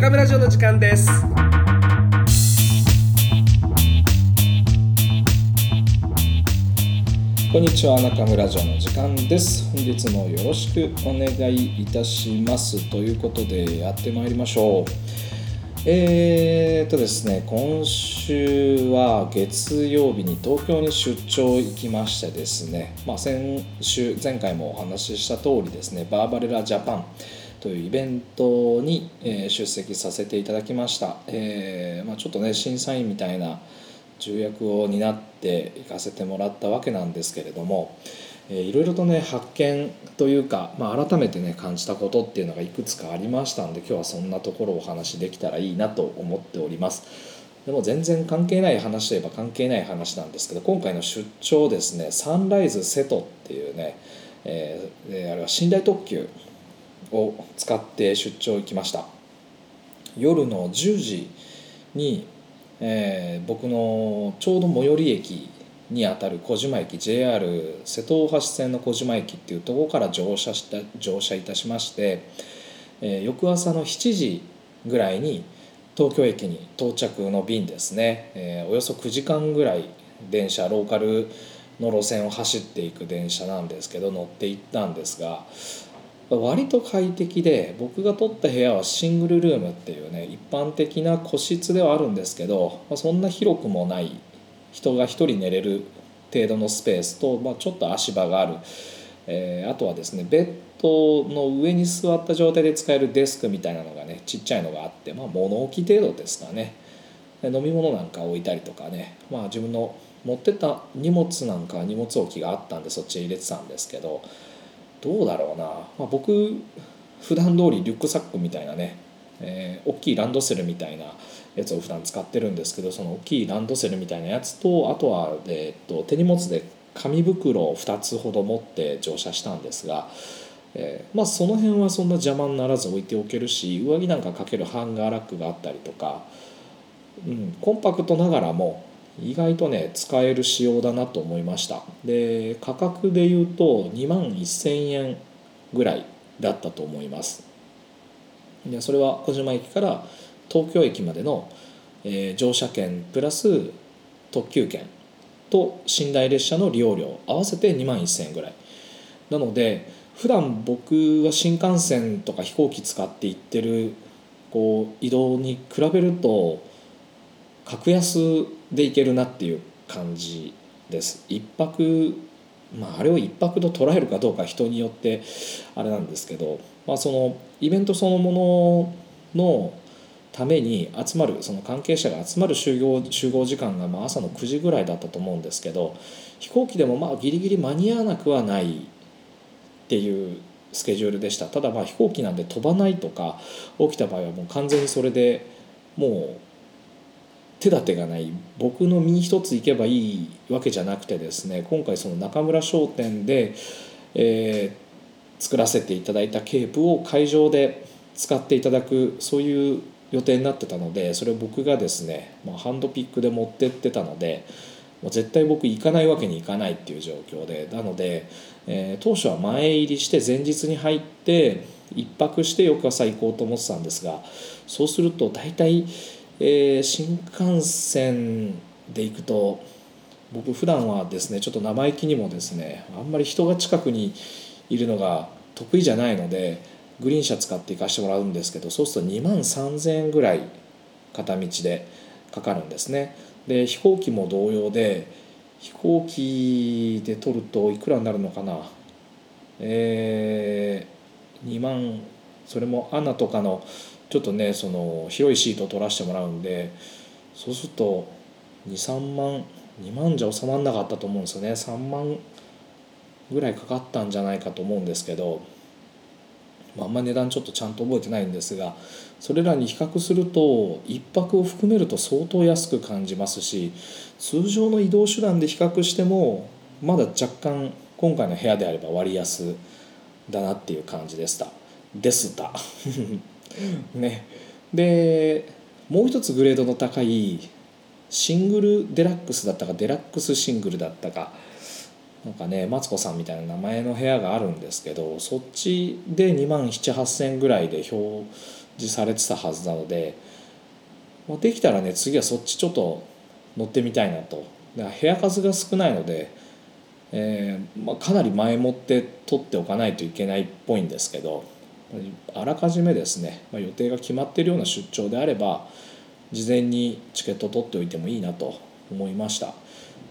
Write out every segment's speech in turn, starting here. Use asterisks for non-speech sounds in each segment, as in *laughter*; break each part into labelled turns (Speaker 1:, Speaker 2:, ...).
Speaker 1: 中村城の時間です。
Speaker 2: こんにちは中村城の時間です。本日もよろしくお願いいたします。ということでやってまいりましょう。えーとですね今週は月曜日に東京に出張行きましてですね、まあ、先週前回もお話しした通りですねバーバレラジャパンというイベントに、え出席させていただきました、えーまあ、ちょっとね審査員みたいな重役を担って行かせてもらったわけなんですけれども、えー、いろいろとね発見というか、まあ、改めてね感じたことっていうのがいくつかありましたんで今日はそんなところをお話しできたらいいなと思っております。でも全然関係ない話といえば関係ない話なんですけど今回の出張ですねサンライズ瀬戸っていうね、えー、あれは寝台特急を使って出張行きました。夜の10時に、えー、僕のちょうど最寄り駅にあたる小島駅 JR 瀬戸大橋線の小島駅っていうところから乗車した乗車いたしまして、えー、翌朝の7時ぐらいに東京駅に到着の便ですね、えー、およそ9時間ぐらい電車ローカルの路線を走っていく電車なんですけど乗って行ったんですが割と快適で僕が取った部屋はシングルルームっていうね一般的な個室ではあるんですけど、まあ、そんな広くもない人が1人寝れる程度のスペースと、まあ、ちょっと足場がある、えー、あとはですねベッドの上に座った状態で使えるデスクみたいなのがねちっちゃいのがあって、まあ、物置程度ですかね。飲み物なんか置いたりとかね、まあ、自分の持ってた荷物なんか荷物置きがあったんでそっち入れてたんですけどどうだろうな、まあ、僕普段通りリュックサックみたいなね、えー、大きいランドセルみたいなやつを普段使ってるんですけどその大きいランドセルみたいなやつとあとは、えー、と手荷物で紙袋を2つほど持って乗車したんですが、えー、まあその辺はそんな邪魔にならず置いておけるし上着なんかかけるハンガーラックがあったりとか、うん、コンパクトながらも意外とね使える仕様だなと思いました。で価格で言うと2万1000円ぐらいだったと思います。でそれは小島駅から東京駅までの、えー、乗車券プラス特急券と寝台列車の利用料合わせて2万1000円ぐらい。なので普段僕は新幹線とか飛行機使って行ってるこう移動に比べると格安で行けるなっていう感じです。一泊まああれを一泊と捉えるかどうか人によってあれなんですけど、まあ、そのイベントそのもののために集まるその関係者が集まる集合集合時間がまあ朝の9時ぐらいだったと思うんですけど飛行機でもまあギリギリ間に合わなくはないっていうスケジュールでした。ただまあ飛行機なんで飛ばないとか起きた場合はもう完全にそれでもう手立てがない僕の身一つ行けばいいわけじゃなくてですね今回その中村商店で、えー、作らせていただいたケープを会場で使っていただくそういう予定になってたのでそれを僕がですね、まあ、ハンドピックで持ってってたのでもう絶対僕行かないわけにいかないっていう状況でなので、えー、当初は前入りして前日に入って1泊して翌朝行こうと思ってたんですがそうすると大体えー、新幹線で行くと僕普段はですねちょっと生意気にもですねあんまり人が近くにいるのが得意じゃないのでグリーン車使って行かしてもらうんですけどそうすると2万3,000円ぐらい片道でかかるんですね。で飛行機も同様で飛行機で取るといくらになるのかなえー、2万それもアナとかのちょっとねその広いシートを取らせてもらうんでそうすると23万2万じゃ収まらなかったと思うんですよね3万ぐらいかかったんじゃないかと思うんですけど、まあ、あんま値段ちょっとちゃんと覚えてないんですがそれらに比較すると1泊を含めると相当安く感じますし通常の移動手段で比較してもまだ若干今回の部屋であれば割安だなっていう感じでした。でしたね。でもう一つグレードの高いシングルデラックスだったかデラックスシングルだったか。なんかねマツコさんみたいな名前の部屋があるんですけどそっちで2万7,8,000ぐらいで表示されてたはずなので、ま、できたらね次はそっちちょっと乗ってみたいなと。だから部屋数が少ないので、えーまあ、かなり前もって取っておかないといけないっぽいんですけど。あらかじめですね、まあ、予定が決まっているような出張であれば事前にチケット取っておいてもいいなと思いました。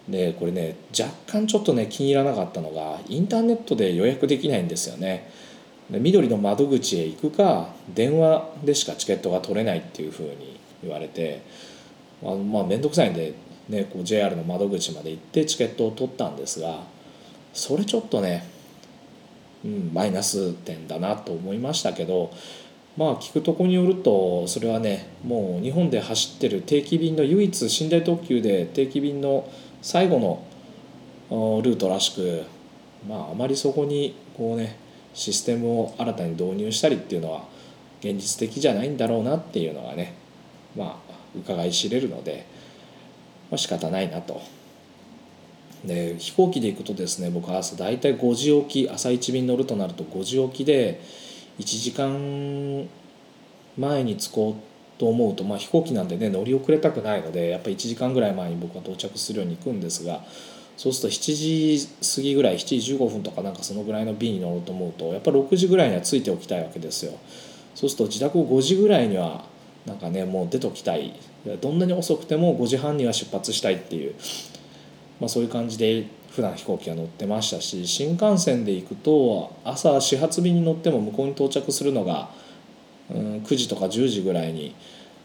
Speaker 2: でこれね若干ちょっとね気に入らなかったのがインターネットで予約できないんですよね。で緑の窓口へ行くか電話でしかチケットが取れないっていうふうに言われてまあ面倒くさいんで、ね、こう JR の窓口まで行ってチケットを取ったんですがそれちょっとねうん、マイナス点だなと思いましたけどまあ聞くとこによるとそれはねもう日本で走ってる定期便の唯一寝台特急で定期便の最後のルートらしくまああまりそこにこうねシステムを新たに導入したりっていうのは現実的じゃないんだろうなっていうのがねまあ伺い知れるので、まあ、仕方ないなと。で飛行機で行くとですね僕は朝大体5時起き朝一便乗るとなると5時起きで1時間前に着こうと思うと、まあ、飛行機なんでね乗り遅れたくないのでやっぱり1時間ぐらい前に僕は到着するように行くんですがそうすると7時過ぎぐらい7時15分とかなんかそのぐらいの便に乗ろうと思うとやっぱ6時ぐらいには着いておきたいわけですよ。そうすると自宅を5時ぐらいにはなんかねもう出ときたいどんなに遅くても5時半には出発したいっていうまあ、そういう感じで普段飛行機は乗ってましたし新幹線で行くと朝始発便に乗っても向こうに到着するのが、うん、9時とか10時ぐらいに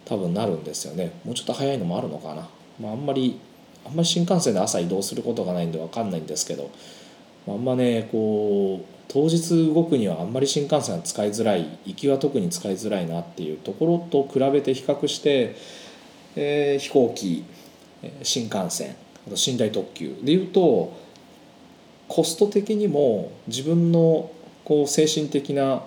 Speaker 2: 多分なるんですよね。もうちょっと早いのもあるのかな、まあ、あんまりあんまり新幹線で朝移動することがないんで分かんないんですけど、まあ、あんまねこう当日動くにはあんまり新幹線は使いづらい行きは特に使いづらいなっていうところと比べて比較して、えー、飛行機新幹線寝台特急でいうとコスト的にも自分のこう精神的な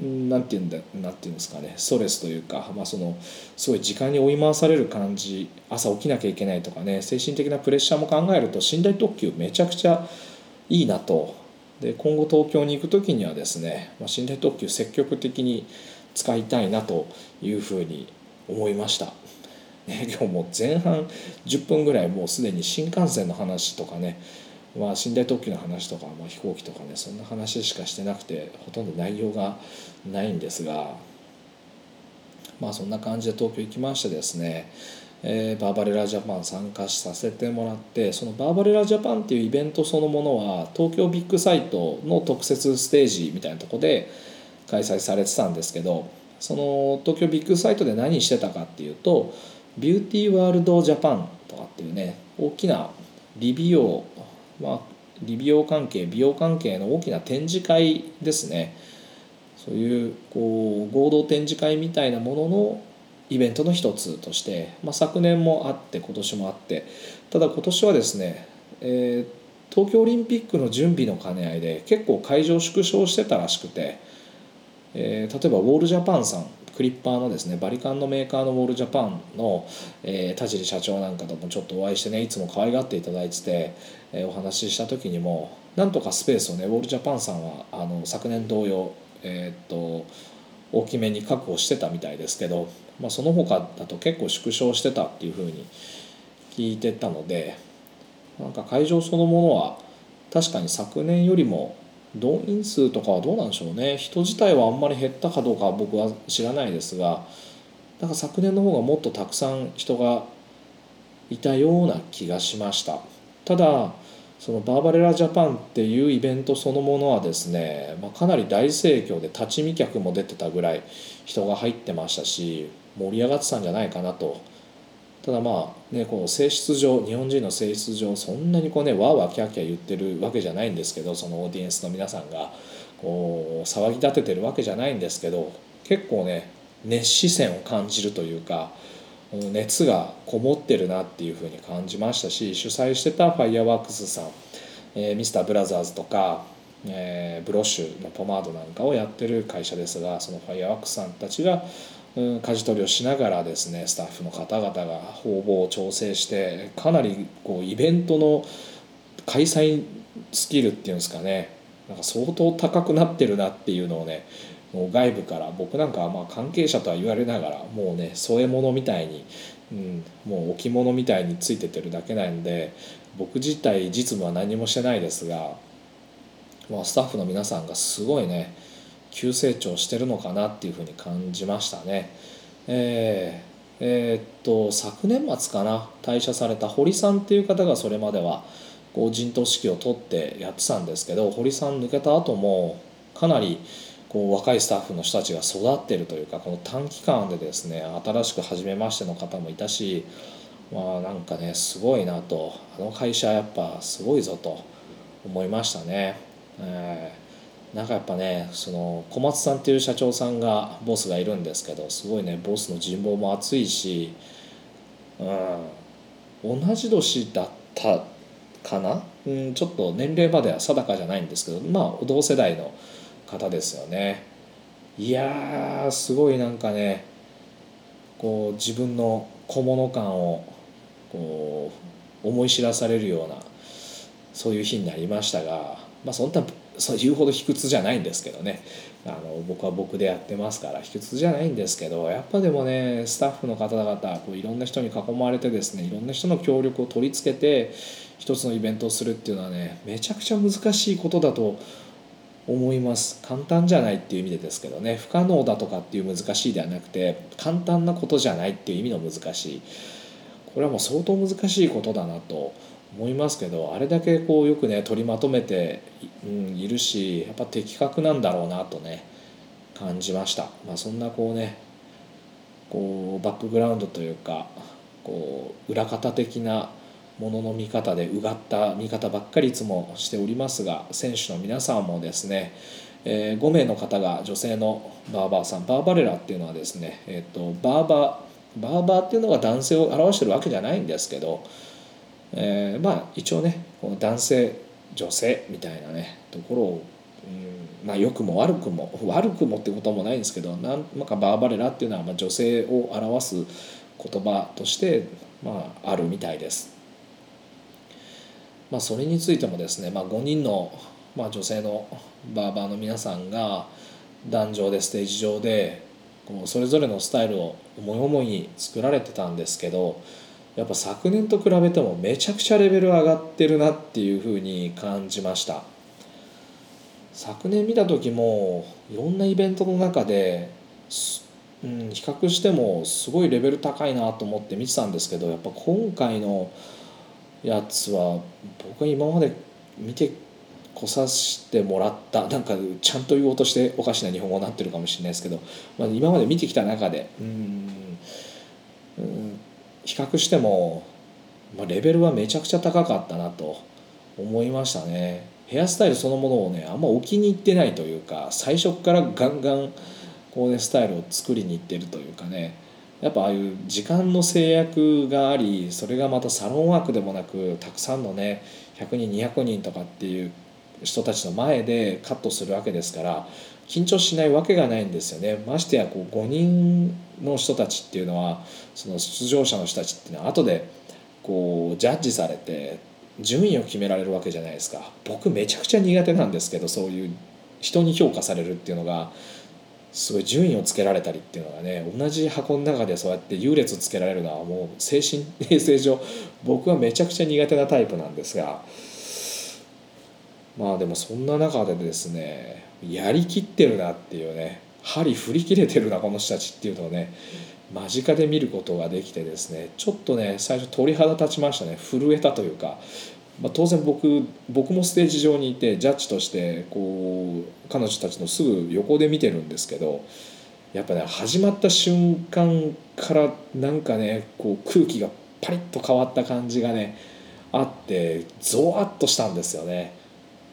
Speaker 2: なんていうんだなんていうんですかねストレスというか、まあ、そのすごい時間に追い回される感じ朝起きなきゃいけないとかね精神的なプレッシャーも考えると寝台特急めちゃくちゃいいなとで今後東京に行く時にはですね、まあ、寝台特急積極的に使いたいなというふうに思いました。ね、*laughs* 今日も前半10分ぐらいもうすでに新幹線の話とかね、まあ、寝台特急の話とか、まあ、飛行機とかねそんな話しかしてなくてほとんど内容がないんですがまあそんな感じで東京行きましてですねえー、バーバレラジャパン参加させてもらってそのバーバレラジャパンっていうイベントそのものは東京ビッグサイトの特設ステージみたいなとこで開催されてたんですけどその東京ビッグサイトで何してたかっていうとビューティーワールドジャパンとかっていうね大きな理美容、まあ、理美容関係美容関係の大きな展示会ですね。そういうこう合同展示会みたいなもののイベントの一つとして、まあ、昨年もあって今年もあって。ただ今年はですね、えー、東京オリンピックの準備の兼ね合いで結構会場縮小してたらしくて、えー、例えばウォールジャパンさんクリッパーのですねバリカンのメーカーのウォールジャパンの、えー、田尻社長なんかともちょっとお会いしてねいつも可愛がっていただいてて、えー、お話しした時にもなんとかスペースをねウォールジャパンさんはあの昨年同様えー、っと大きめに確保してたみたいですけど、まあ、その他だと結構縮小してたっていうふうに聞いてたのでなんか会場そのものは確かに昨年よりも動員数とかはどうなんでしょうね。人自体はあんまり減ったかどうか僕は知らないですがなんか昨年の方がもっとたくさん人がいたような気がしました。ただそのバーバレラジャパンっていうイベントそのものはですね、まあ、かなり大盛況で立ち見客も出てたぐらい人が入ってましたし盛り上がってたんじゃないかなとただまあねこう性質上日本人の性質上そんなにこうねわーわーキャーキャー言ってるわけじゃないんですけどそのオーディエンスの皆さんがこう騒ぎ立ててるわけじゃないんですけど結構ね熱視線を感じるというか熱がこもってるなっていうふうに感じましたし主催してたファイアワークスさん、えー、ミスターブラザーズとか、えー、ブロッシュのポマードなんかをやってる会社ですがそのファイアワークスさんたちが舵取りをしながらですねスタッフの方々が方々を調整してかなりこうイベントの開催スキルっていうんですかねなんか相当高くなってるなっていうのをねもう外部から僕なんかはまあ関係者とは言われながらもうね添え物みたいに、うん、もう置物みたいについててるだけなんで僕自体実務は何もしてないですが、まあ、スタッフの皆さんがすごいね急成長してるのかなっていうふうに感じましたね。えー、えー、っと昨年末かな退社された堀さんっていう方がそれまではこう陣頭指揮を取ってやってたんですけど堀さん抜けた後もかなりこう若いスタッフの人たちが育ってるというかこの短期間でですね新しく初めましての方もいたしまあなんかねすごいなとあの会社やっぱすごいぞと思いましたね。えー、なんかやっぱねその小松さんっていう社長さんがボスがいるんですけどすごいねボスの人望も厚いし、うん、同じ年だったかな、うん、ちょっと年齢までは定かじゃないんですけどまあ同世代の方ですよね。いやすごいなんかねこう自分の小物感をこう思い知らされるようなそういう日になりましたが、まあ、そんなそう言うほど卑屈じゃないんですけどね。あの僕は僕でやってますから卑屈じゃないんですけどやっぱでもねスタッフの方々こういろんな人に囲まれてですねいろんな人の協力を取り付けて一つのイベントをするっていうのはねめちゃくちゃ難しいことだと思います。簡単じゃないっていう意味でですけどね不可能だとかっていう難しいではなくて簡単なことじゃないっていう意味の難しい。これはもう相当難しいことだなと思います思いますけどあれだけこうよくね取りまとめて、うん、いるしやっぱ的確なんだろうなとね感じました、まあ、そんなこうねこうバックグラウンドというかこう裏方的なものの見方でうがった見方ばっかりいつもしておりますが選手の皆さんもですね、えー、5名の方が女性のバーバーさん。バーバレラっていうのはですね、えーと、バーバーバーバーっていうのが男性を表してるわけじゃないんですけど、えー、まあ一応ね男性女性みたいなねところを、うん、まあ良くも悪くも *laughs* 悪くもってこともないんですけどなんかバーバレラっていうのはまあ女性を表す言葉としてまああるみたいです。まあ、それについてもですね、まあ、5人の、まあ、女性のバーバーの皆さんが壇上でステージ上でこうそれぞれのスタイルを思い思いに作られてたんですけどやっぱ昨年と比べてもめちゃくちゃレベル上がってるなっていうふうに感じました。昨年見た時もいろんなイベントの中で、うん、比較してもすごいレベル高いなと思って見てたんですけどやっぱ今回のやつは僕が今まで見てこさしてもらったなんかちゃんと言おうとしておかしな日本語になってるかもしれないですけど、まあ、今まで見てきた中でうんうん比較しても、まあ、レベルはめちゃくちゃ高かったなと思いましたね。ヘアスタイルそのものをねあんま置きにいってないというか最初からガンガンこうねスタイルを作りにいってるというかねやっぱああいう時間の制約がありそれがまたサロンワークでもなくたくさんのね100人200人とかっていう人たちの前でカットするわけですから緊張しないわけがないんですよね。ましてやこう5人の人たちっていうのはその出場者の人たちっていうのは後でこうジャッジされて順位を決められるわけじゃないですか。僕めちゃくちゃ苦手なんですけどそういう人に評価されるっていうのがすごい順位をつけられたりっていうのがね同じ箱の中でそうやって優劣つけられるのはもう精神 *laughs* 衛生上僕はめちゃくちゃ苦手なタイプなんですがまあでもそんな中でですねやりきってるなっていうね針振り切れてるなこの人たちっていうのをね間近で見ることができてですねちょっとね最初鳥肌立ちましたね震えたというかまあ、当然僕僕もステージ上にいてジャッジとしてこう彼女たちのすぐ横で見てるんですけどやっぱね始まった瞬間からなんかねこう空気がパリッと変わった感じがねあってゾワッとしたんですよね。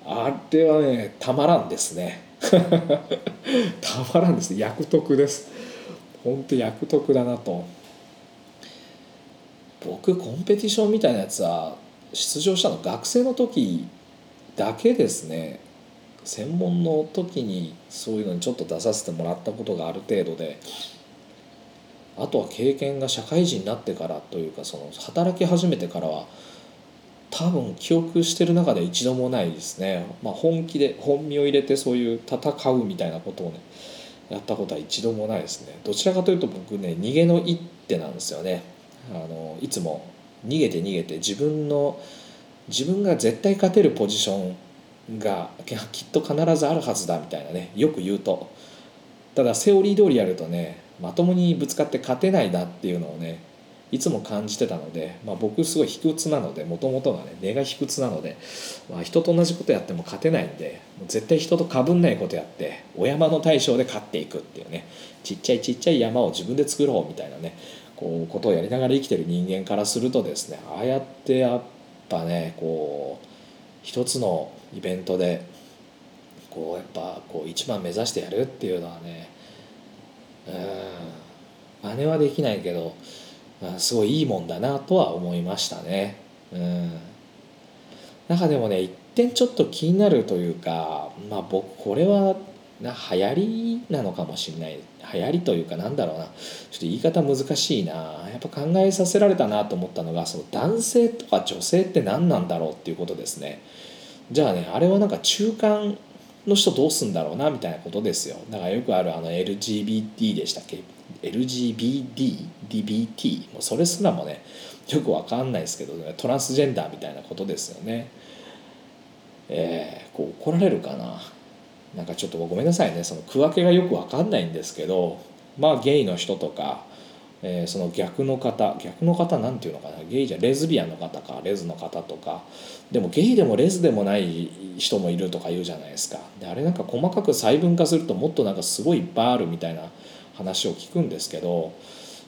Speaker 2: あれはねたまらんですね。*laughs* たまらんですね。役得です。本当役得だなと。僕コンペティションみたいなやつは出場したの学生の時だけですね。専門の時にそういうのにちょっと出させてもらったことがある程度で。あとは経験が社会人になってからというかその働き始めてからは多分記憶してる中で一度もないですね、まあ、本気で本身を入れてそういう戦うみたいなことをねやったことは一度もないですね。どちらかというと僕ね逃げの一手なんですよね。あのいつも逃げて逃げて自分の自分が絶対勝てるポジションがきっと必ずあるはずだみたいなねよく言うと。ただセオリー通りやるとねまともにぶつかって勝てないなっていうのをねいつも感じてたので、まあ、僕すごい卑屈なのでもともとがね根が卑屈なので、まあ、人と同じことやっても勝てないんで絶対人とかぶんないことやってお山の大将で勝っていくっていうねちっちゃいちっちゃい山を自分で作ろうみたいなねこうことをやりながら生きてる人間からするとですねああやってやっぱねこう一つのイベントでこうやっぱこう一番目指してやるっていうのはねうん真似はできないけどすごいいいもんだなとは思いましたね。うん、なんかでもね一点ちょっと気になるというかまあ僕これはな流行りなのかもしれない。流行りというかなんだろうな。ちょっと言い方難しいな。やっぱ考えさせられたなと思ったのがその男性とか女性って何なんだろうっていうことですね。じゃあねあれはなんか中間の人どうすんだろうなみたいなことですよ。だからよくあるあの LGBT でしたっけ？LGBT もうそれすらもねよくわかんないですけど、ね、トランスジェンダーみたいなことですよね。えー、こう怒られるかな。なんかちょっとごめんなさいね。その区分けがよく分かんないんですけどまあゲイの人とか、えー、その逆の方逆の方なんていうのかな。ゲイじゃレズビアンの方か。レズの方とか。でもゲイでもレズでもない人もいるとか言うじゃないですか。であれなんか細かく細分化するともっとなんかすごいいっぱいあるみたいな話を聞くんですけど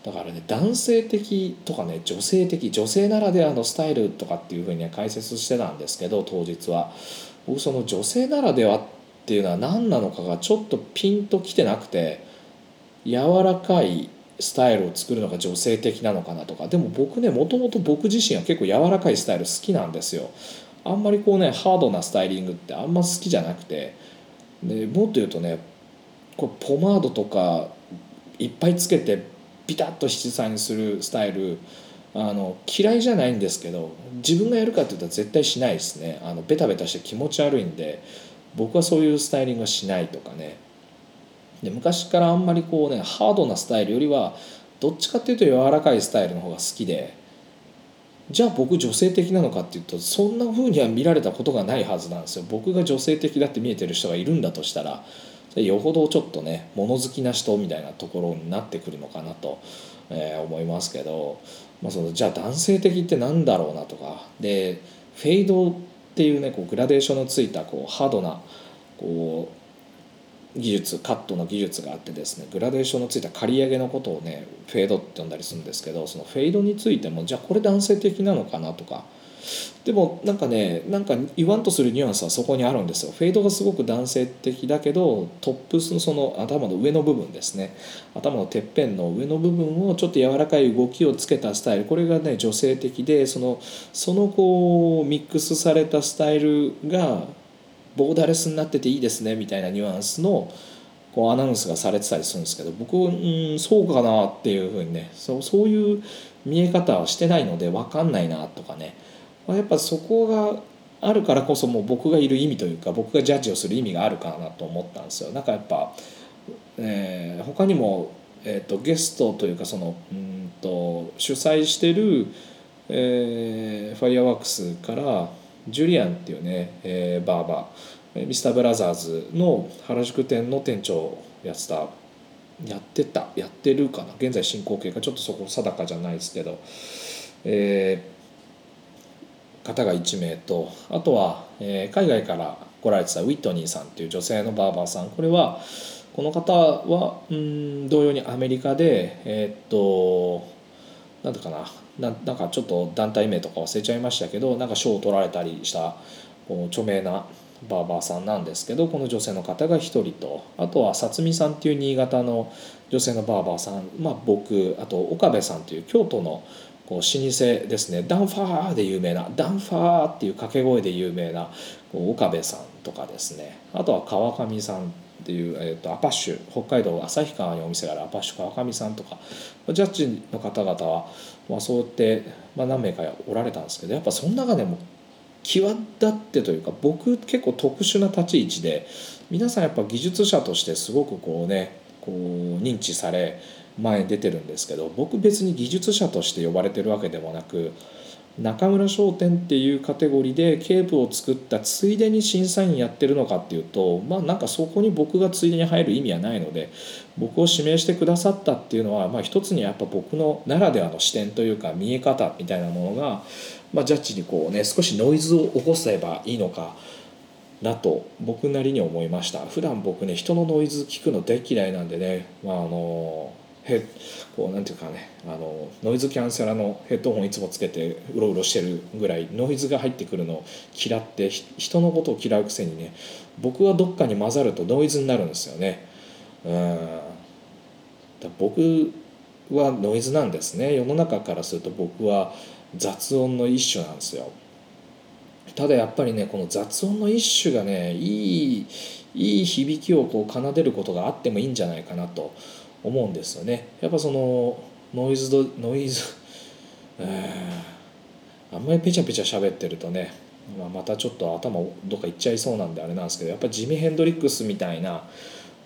Speaker 2: だからね男性的とかね女性的女性ならではのスタイルとかっていうふうには解説してたんですけど当日は。僕その女性ならではっていうのは何なのかがちょっとピンときてなくて柔らかいスタイルを作るのが女性的なのかなとか。でも僕ねもともと僕自身は結構柔らかいスタイル好きなんですよ。あんまりこうねハードなスタイリングってあんま好きじゃなくて。でもっと言うとねこれポマードとかいっぱいつけてビタッと七彩にするスタイルあの嫌いじゃないんですけど自分がやるかって言ったら絶対しないですね。あのベタベタして気持ち悪いんで僕はそういうスタイリングはしないとかね。で昔からあんまりこうねハードなスタイルよりはどっちかっていうと柔らかいスタイルの方が好きでじゃあ僕女性的なのかっていうとそんな風には見られたことがないはずなんですよ。僕が女性的だって見えてる人がいるんだとしたらよほどちょっとね物好きな人みたいなところになってくるのかなと、えー、思いますけど、まあ、そのじゃあ男性的って何だろうなとかでフェードっていうねこうグラデーションのついたこうハードなこう技術カットの技術があってですねグラデーションのついた刈り上げのことをねフェードって呼んだりするんですけどそのフェードについてもじゃあこれ男性的なのかなとかでもなんかねなんか言わんとするニュアンスはそこにあるんですよ。フェードがすごく男性的だけどトップスのその頭の上の部分ですね。頭のてっぺんの上の部分をちょっと柔らかい動きをつけたスタイル。これがね女性的でそのそのこうミックスされたスタイルがボーダレスになってていいですねみたいなニュアンスのこうアナウンスがされてたりするんですけど僕うんそうかなっていうふうにねそうそういう見え方はしてないので分かんないなとかね。まあ、やっぱそこがあるからこそもう僕がいる意味というか僕がジャッジをする意味があるかなと思ったんですよ。なんかやっぱ、えー、他にも、えーと、ゲストというかそのうんと主催してる、えー、ファイアワークスからジュリアンっていうね、えー、バーバーミスターブラザーズの原宿店の店長をやってたやってたやってるかな現在進行形かちょっとそこ定かじゃないですけど、えー、方が1名とあとは、えー、海外から来られてたウィットニーさんっていう女性のバーバーさん。これはこの方はうん同様にアメリカでえー、っと何だかなななんかちょっと団体名とか忘れちゃいましたけどなんか賞を取られたりした著名なバーバーさんなんですけどこの女性の方が1人とあとはさつみさんっていう新潟の女性のバーバーさん、まあ、僕あと岡部さんという京都のこう老舗ですね。ダンファーで有名なダンファーっていう掛け声で有名な岡部さんとかですね。あとは川上さんっていう、えーと、アパッシュ北海道旭川にお店があるアパッシュ川上さんとか。ジャッジの方々は、まあ、そうやって、まあ、何名かおられたんですけどやっぱその中でも際立ってというか僕結構特殊な立ち位置で皆さんやっぱ技術者としてすごくこうねこう認知され前に出てるんですけど僕別に技術者として呼ばれてるわけでもなく中村商店っていうカテゴリーでケープを作ったついでに審査員やってるのかっていうとまあなんかそこに僕がついでに入る意味はないので僕を指名してくださったっていうのはまあ一つにやっぱ僕のならではの視点というか見え方みたいなものが、まあ、ジャッジにこうね少しノイズを起こせばいいのかなと僕なりに思いました。普段僕ね人のノイズ聞くの大嫌いなんでね、まあ、あのへこうなんていうかねあのノイズキャンセラーのヘッドホンいつもつけてうろうろしてるぐらいノイズが入ってくるのを嫌って人のことを嫌うくせにね僕はどっかに混ざるとノイズになるんですよね。うん僕はノイズなんですね世の中からすると僕は雑音の一種なんですよ。ただやっぱりねこの雑音の一種がねいいいい響きをこう奏でることがあってもいいんじゃないかなと思うんですよね。やっぱそのノイズドノイズあんまりペチャペチャ喋ってるとね、まあ、またちょっと頭どっかいっちゃいそうなんであれなんですけどやっぱジミ・ヘンドリックスみたいな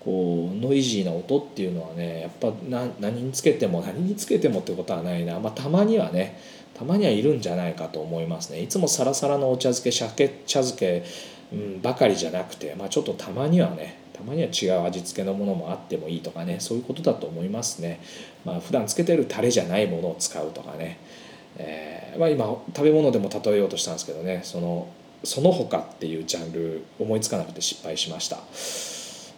Speaker 2: こうノイジーな音っていうのはねやっぱ何につけても何につけてもってことはないな、まあ、たまにはねたまにはいるんじゃないかと思いますね。いつもサラサラのお茶漬け鮭茶漬け、うん、ばかりじゃなくて、まあ、ちょっとたまにはねたまには違う味付けのものもあってもいいとかねそういうことだと思いますね。まあ普段つけてるタレじゃないものを使うとかね、えー、まあ、今食べ物でも例えようとしたんですけどねそのその他っていうジャンル思いつかなくて失敗しました。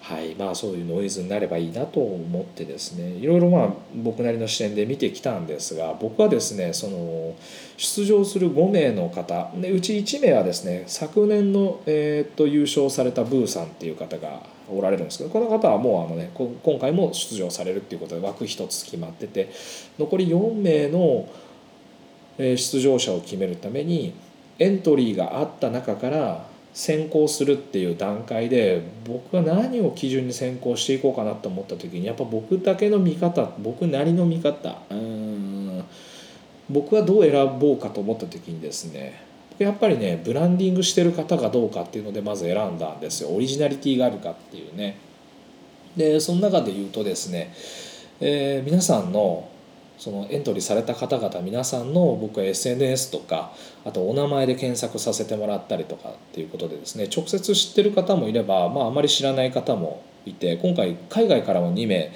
Speaker 2: はいまあそういうノイズになればいいなと思ってですねいろいろまあ僕なりの視点で見てきたんですが僕はですねその出場する5名の方でうち1名はですね昨年の、えー、と優勝されたブーさんっていう方がおられるんですけどこの方はもうあの、ね、今回も出場されるっていうことで枠1つ決まってて残り4名の出場者を決めるためにエントリーがあった中から先行するっていう段階で僕は何を基準に先行していこうかなと思った時にやっぱ僕だけの見方僕なりの見方うん。僕はどう選ぼうかと思った時にですねやっぱりねブランディングしてる方がどうかっていうのでまず選んだんですよ。オリジナリティがあるかっていうね。でその中で言うとですね、えー、皆さんのそのエントリーされた方々皆さんの僕は SNS とかあとお名前で検索させてもらったりとかっていうことでですね直接知ってる方もいれば、まあ、あまり知らない方もいて今回海外からも2名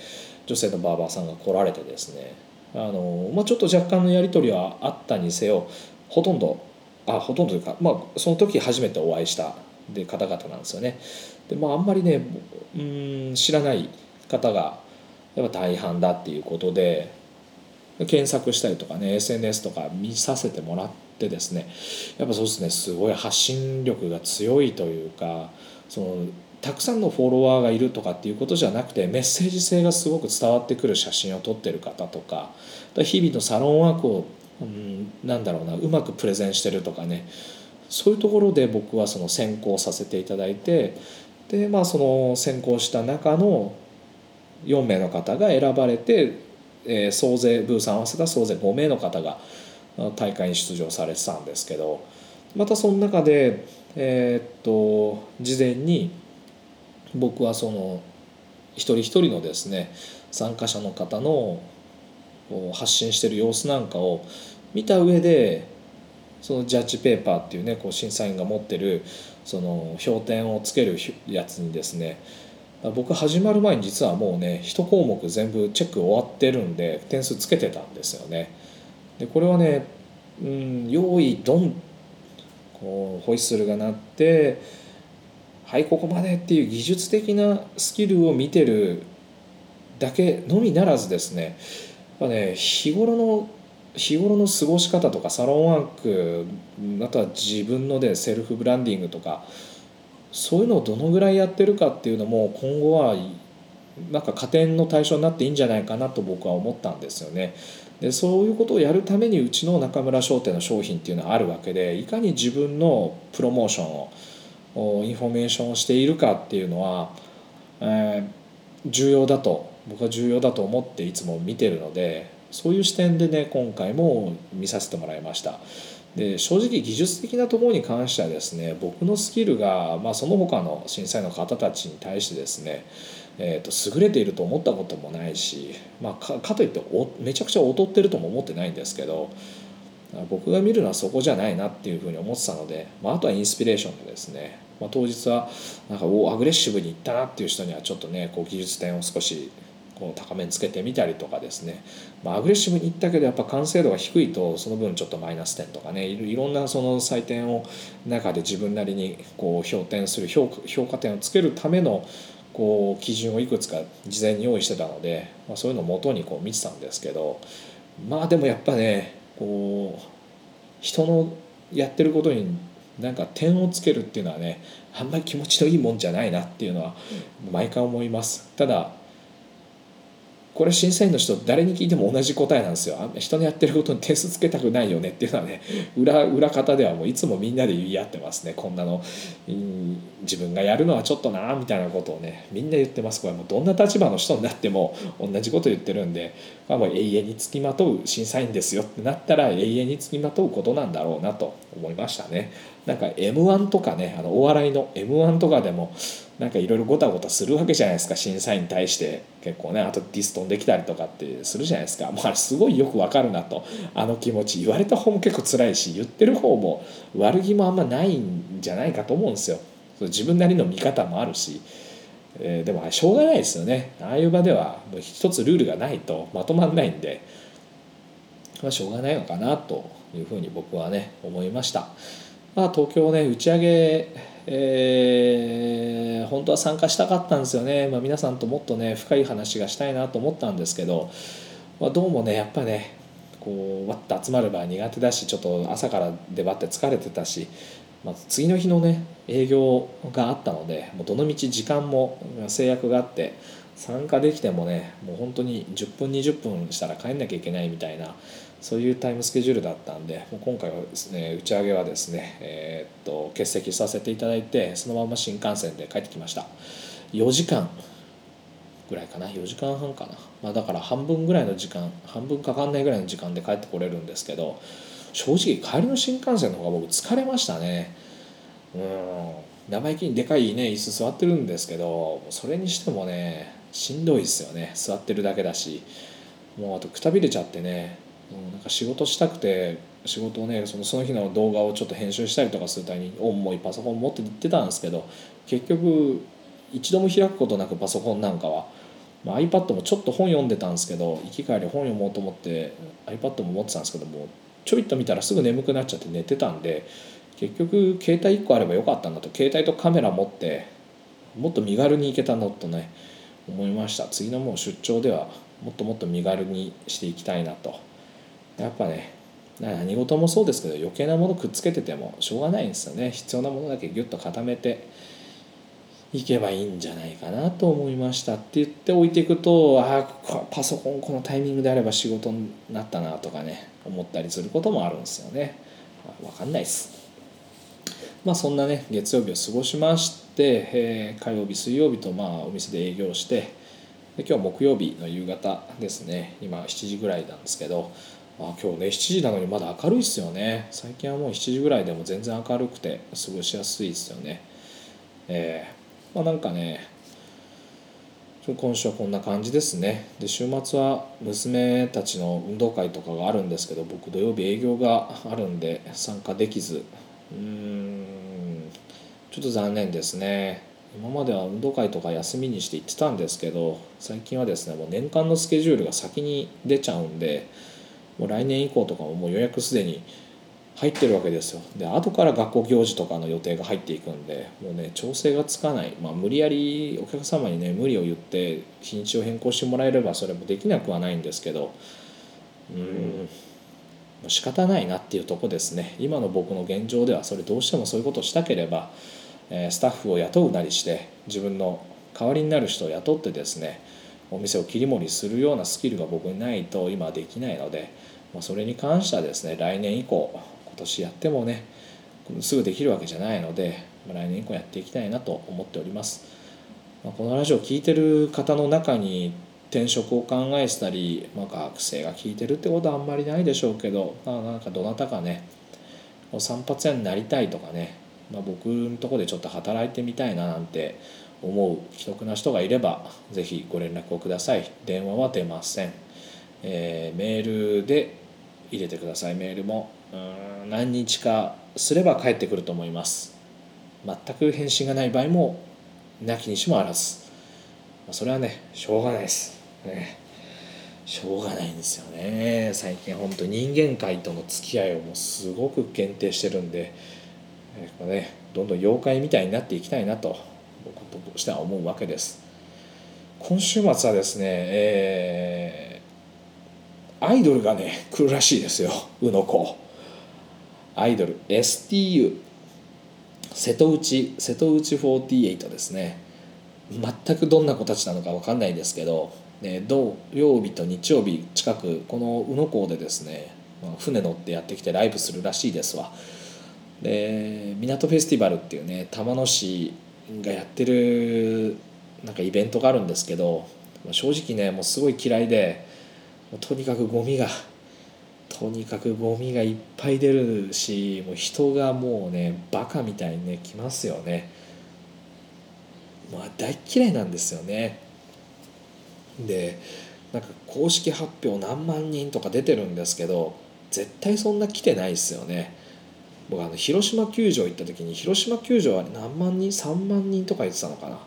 Speaker 2: 女性のバーバーさんが来られてですねあの、まあ、ちょっと若干のやり取りはあったにせよほとんどあほとんどというか、まあ、その時初めてお会いしたで方々なんですよね。でまあ、あんまりねうん知らない方がやっぱ大半だっていうことで検索したりとかね SNS とか見させてもらってですねやっぱそうですねすごい発信力が強いというかそのたくさんのフォロワーがいるとかっていうことじゃなくてメッセージ性がすごく伝わってくる写真を撮ってる方とか日々のサロンワークを、うん、なんだろうなうまくプレゼンしてるとかね。そういうところで僕はその選考させていただいてでまあその選考した中の4名の方が選ばれてえー、総勢ブーさん合わせた総勢5名の方が大会に出場されてたんですけどまたその中で、えー、っと事前に僕はその一人一人のですね参加者の方の発信してる様子なんかを見た上でそのジャッジペーパーっていうねこう審査員が持ってるその評点をつけるやつにですね僕始まる前に実はもうね1項目全部チェック終わってるんで点数つけてたんですよね。でこれはねうん用意ドンこうホイッスルが鳴ってはいここまでっていう技術的なスキルを見てるだけのみならずですねぱね日頃の日頃の過ごし方とかサロンワークあとは自分のでセルフブランディングとかそういうのをどのぐらいやってるかっていうのも今後はなんか加点の対象になっていいんじゃないかなと僕は思ったんですよね。でそういうことをやるためにうちの中村商店の商品っていうのはあるわけでいかに自分のプロモーションをインフォメーションをしているかっていうのは、えー、重要だと僕は重要だと思っていつも見てるのでそういう視点でね今回も見させてもらいました。で正直技術的なところに関してはですね僕のスキルが、まあ、その他の審査員の方たちに対してですねえーと、優れていると思ったこともないし、まあ、かといってめちゃくちゃ劣ってるとも思ってないんですけど僕が見るのはそこじゃないなっていうふうに思ってたので、まあ、あとはインスピレーションでですね、まあ、当日はなんかおアグレッシブにいったなっていう人にはちょっとねこう技術点を少しこう高めにつけてみたりとかですね、まあ、アグレッシブにいったけどやっぱ完成度が低いとその分ちょっとマイナス点とかねいろんなその採点を中で自分なりにこう評点する評価点をつけるためのこう基準をいくつか事前に用意してたので、まあ、そういうのを元にこう見てたんですけどまあでもやっぱねこう人のやってることになんか点をつけるっていうのはねあんまり気持ちのいいもんじゃないなっていうのは毎回思います。ただこれ審査員の人誰に聞いても同じ答えなんですよ。人のやってることに点数つけたくないよねっていうのはね *laughs* 裏裏方ではもういつもみんなで言い合ってますね。こんなの、うん、自分がやるのはちょっとなみたいなことをねみんな言ってます。これもうどんな立場の人になっても同じこと言ってるんで、まあ、もう永遠につきまとう審査員ですよってなったら永遠につきまとうことなんだろうなと思いましたね。なんか m 1とかねあのお笑いの m 1とかでもなんかいろいろごたごたするわけじゃないですか審査員に対して。結構ねあとディストンできたりとかってするじゃないですか。もうあれすごいよくわかるなと。あの気持ち言われた方も結構辛いし言ってる方も悪気もあんまないんじゃないかと思うんですよ。自分なりの見方もあるし、えー、でもしょうがないですよね。ああいう場ではもう一つルールがないとまとまんないんで、まあ、しょうがないのかなというふうに僕はね思いました。まあ、東京ね打ち上げえ、本当は参加したかったんですよね、まあ、皆さんともっとね深い話がしたいなと思ったんですけど、まあ、どうもねやっぱねこうわって集まる場合苦手だしちょっと朝から出張って疲れてたし、まあ、次の日のね営業があったのでもうどのみち時間も制約があって参加できてもねもう本当に10分20分したら帰んなきゃいけないみたいなそういうタイムスケジュールだったんでもう今回はですね打ち上げはですね、えー、っと欠席させていただいてそのまま新幹線で帰ってきました。4時間ぐらいかな？4時間半かな、まあ、だから半分ぐらいの時間半分かかんないぐらいの時間で帰ってこれるんですけど正直帰りの新幹線の方が僕疲れましたね。うん。生意気にでかいね椅子座ってるんですけどそれにしてもねしんどいですよね。座ってるだけだし。もうあとくたびれちゃってね。なんか仕事したくて仕事をねそのその日の動画をちょっと編集したりとかするために重いパソコン持って行ってたんですけど結局一度も開くことなくパソコンなんかは、まあ、iPad もちょっと本読んでたんですけど行き帰り本読もうと思って iPad も持ってたんですけどもちょいと見たらすぐ眠くなっちゃって寝てたんで結局携帯1個あればよかったんだと携帯とカメラ持ってもっと身軽に行けたのとね思いました次のもう出張ではもっともっと身軽にしていきたいなと。やっぱね何事もそうですけど余計なものくっつけててもしょうがないんですよね。必要なものだけギュッと固めていけばいいんじゃないかなと思いましたって言って置いていくとああパソコンこのタイミングであれば仕事になったなとかね思ったりすることもあるんですよね。分かんないです。まあそんなね月曜日を過ごしまして、えー、火曜日水曜日とまあお店で営業してで今日木曜日の夕方ですね。今7時ぐらいなんですけどあ今日ね7時なのにまだ明るいっすよね。最近はもう7時ぐらいでも全然明るくて過ごしやすいですよね。えー、まあなんかね今週はこんな感じですね。で週末は娘たちの運動会とかがあるんですけど僕土曜日営業があるんで参加できず。うーんちょっと残念ですね。今までは運動会とか休みにして行ってたんですけど最近はですねもう年間のスケジュールが先に出ちゃうんでもう来年以降とかももう予約すでに入ってるわけですよ。で後から学校行事とかの予定が入っていくんでもうね調整がつかない、まあ、無理やりお客様にね無理を言って日にちを変更してもらえればそれもできなくはないんですけどうん仕方ないなっていうとこですね。今の僕の現状ではそれどうしてもそういうことをしたければ、え、スタッフを雇うなりして自分の代わりになる人を雇ってですねお店を切り盛りするようなスキルが僕にないと今はできないのでまあ、それに関してはですね来年以降今年やってもねすぐできるわけじゃないので、ま、来年以降やっていきたいなと思っております、まあ、このラジオを聴いてる方の中に転職を考えてたり、まあ、学生が聞いてるってことはあんまりないでしょうけど、まあ、なんかどなたかね散髪屋になりたいとかね、まあ、僕のとこでちょっと働いてみたいななんて思う既得な人がいればぜひご連絡をください。電話は出ません、えー、メールで入れてください。メールも。うん何日かすれば返ってくると思います。全く返信がない場合もなきにしもあらず。それはねしょうがないです。ね。しょうがないんですよね。最近本当人間界との付き合いをもうすごく限定してるんで、えーね、どんどん妖怪みたいになっていきたいなと僕としては思うわけです。今週末はですね、えー、アイドルがね来るらしいですよ宇野子。アイドル STU 瀬戸内瀬戸内48ですね。全くどんな子たちなのか分かんないですけど、ね、土曜日と日曜日近くこの宇野港でですね船乗ってやってきてライブするらしいですわ。で港フェスティバルっていうね玉野市がやってるなんかイベントがあるんですけど正直ねもうすごい嫌いでとにかくゴミがとにかくゴミがいっぱい出るしもう人がもうねバカみたいにね来ますよね。まあ大嫌いなんですよね。でなんか公式発表何万人とか出てるんですけど絶対そんな来てないですよね。僕あの広島球場行った時に広島球場は何万人3万人とか言ってたのかな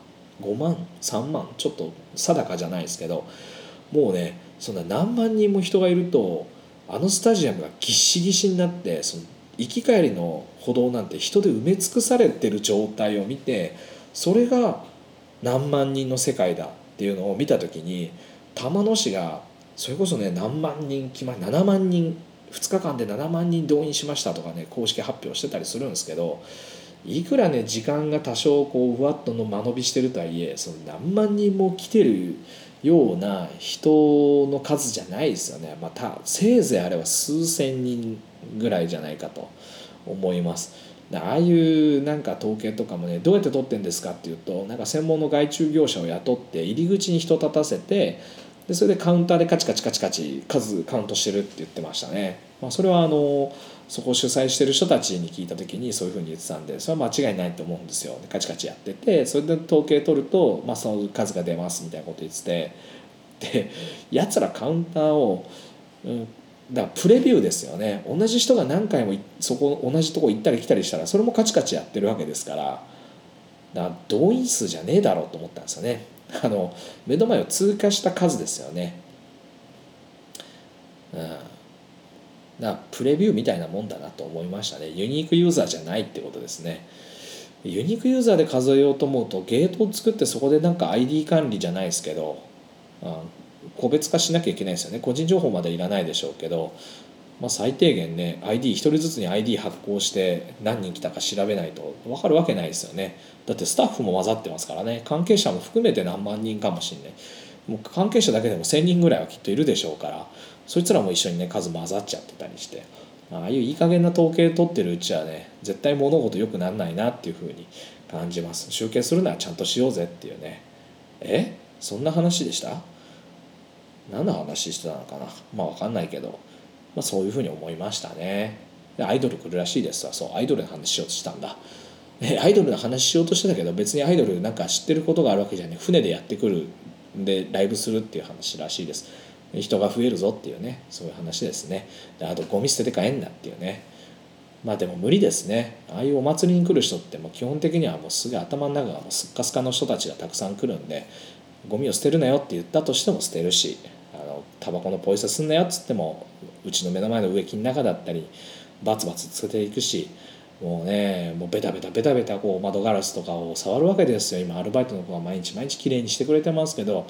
Speaker 2: ？5万3万ちょっと定かじゃないですけどもうねそんな何万人も人がいるとあのスタジアムがぎっしぎしになってその行き帰りの歩道なんて人で埋め尽くされてる状態を見てそれが何万人の世界だっていうのを見た時に玉野市がそれこそね何万人決まり7万人2日間で7万人動員しましたとかね公式発表してたりするんですけどいくらね時間が多少こうふわっとの間延びしてるとはいえその何万人も来てるような人の数じゃないですよねまたせいぜいあれは数千人ぐらいじゃないかと思います。ああいうなんか統計とかもねどうやって取ってんですかっていうとなんか専門の外注業者を雇って入り口に人立たせてでそれでカウンターでカチカチカチカチ数カウントしてるって言ってましたね、まあ、それはあのそこを主催してる人たちに聞いた時にそういうふうに言ってたんでそれは間違いないと思うんですよ。カチカチやっててそれで統計取ると、まあ、その数が出ますみたいなこと言っててで *laughs* やつらカウンターを、うん、だからプレビューですよね。同じ人が何回もそこ同じとこ行ったり来たりしたらそれもカチカチやってるわけですからだから動員数じゃねえだろうと思ったんですよね。*laughs* あの目の前を通過した数ですよね。うん。だプレビューみたいなもんだなと思いましたね。ユニークユーザーじゃないってことですね。ユニークユーザーで数えようと思うとゲートを作ってそこでなんか ID 管理じゃないですけど、うん、個別化しなきゃいけないですよね。個人情報までいらないでしょうけど、まあ、最低限ね ID1 人ずつに ID 発行して何人来たか調べないと分かるわけないですよね。だってスタッフも混ざってますからね。関係者も含めて何万人かもしんない。もう関係者だけでも1,000人ぐらいはきっといるでしょうから。そいつらも一緒にね数混ざっちゃってたりしてああいういい加減な統計取ってるうちはね絶対物事良くなんないなっていうふうに感じます。集計するならちゃんとしようぜっていうね。え？そんな話でした？何の話してたのかな？まあ分かんないけど、まあ、そういうふうに思いましたね。アイドル来るらしいですわ。そうアイドルの話しようとしたんだ。アイドルの話しようとしてたけど別にアイドルなんか知ってることがあるわけじゃね船でやってくるんでライブするっていう話らしいです。人が増えるぞっていうねそういう話ですね。あとゴミ捨てて帰んなっていうね。まあでも無理ですね。ああいうお祭りに来る人ってもう基本的にはもうすぐ頭の中がもうすっかすかの人たちがたくさん来るんでゴミを捨てるなよって言ったとしても捨てるしあのタバコのポイ捨てすんなよっつってもうちの目の前の植木の中だったりバツバツつけていくしもうねもうベタベタベタベタこう窓ガラスとかを触るわけですよ。今アルバイトの子が毎日毎日きれいにしてくれてますけど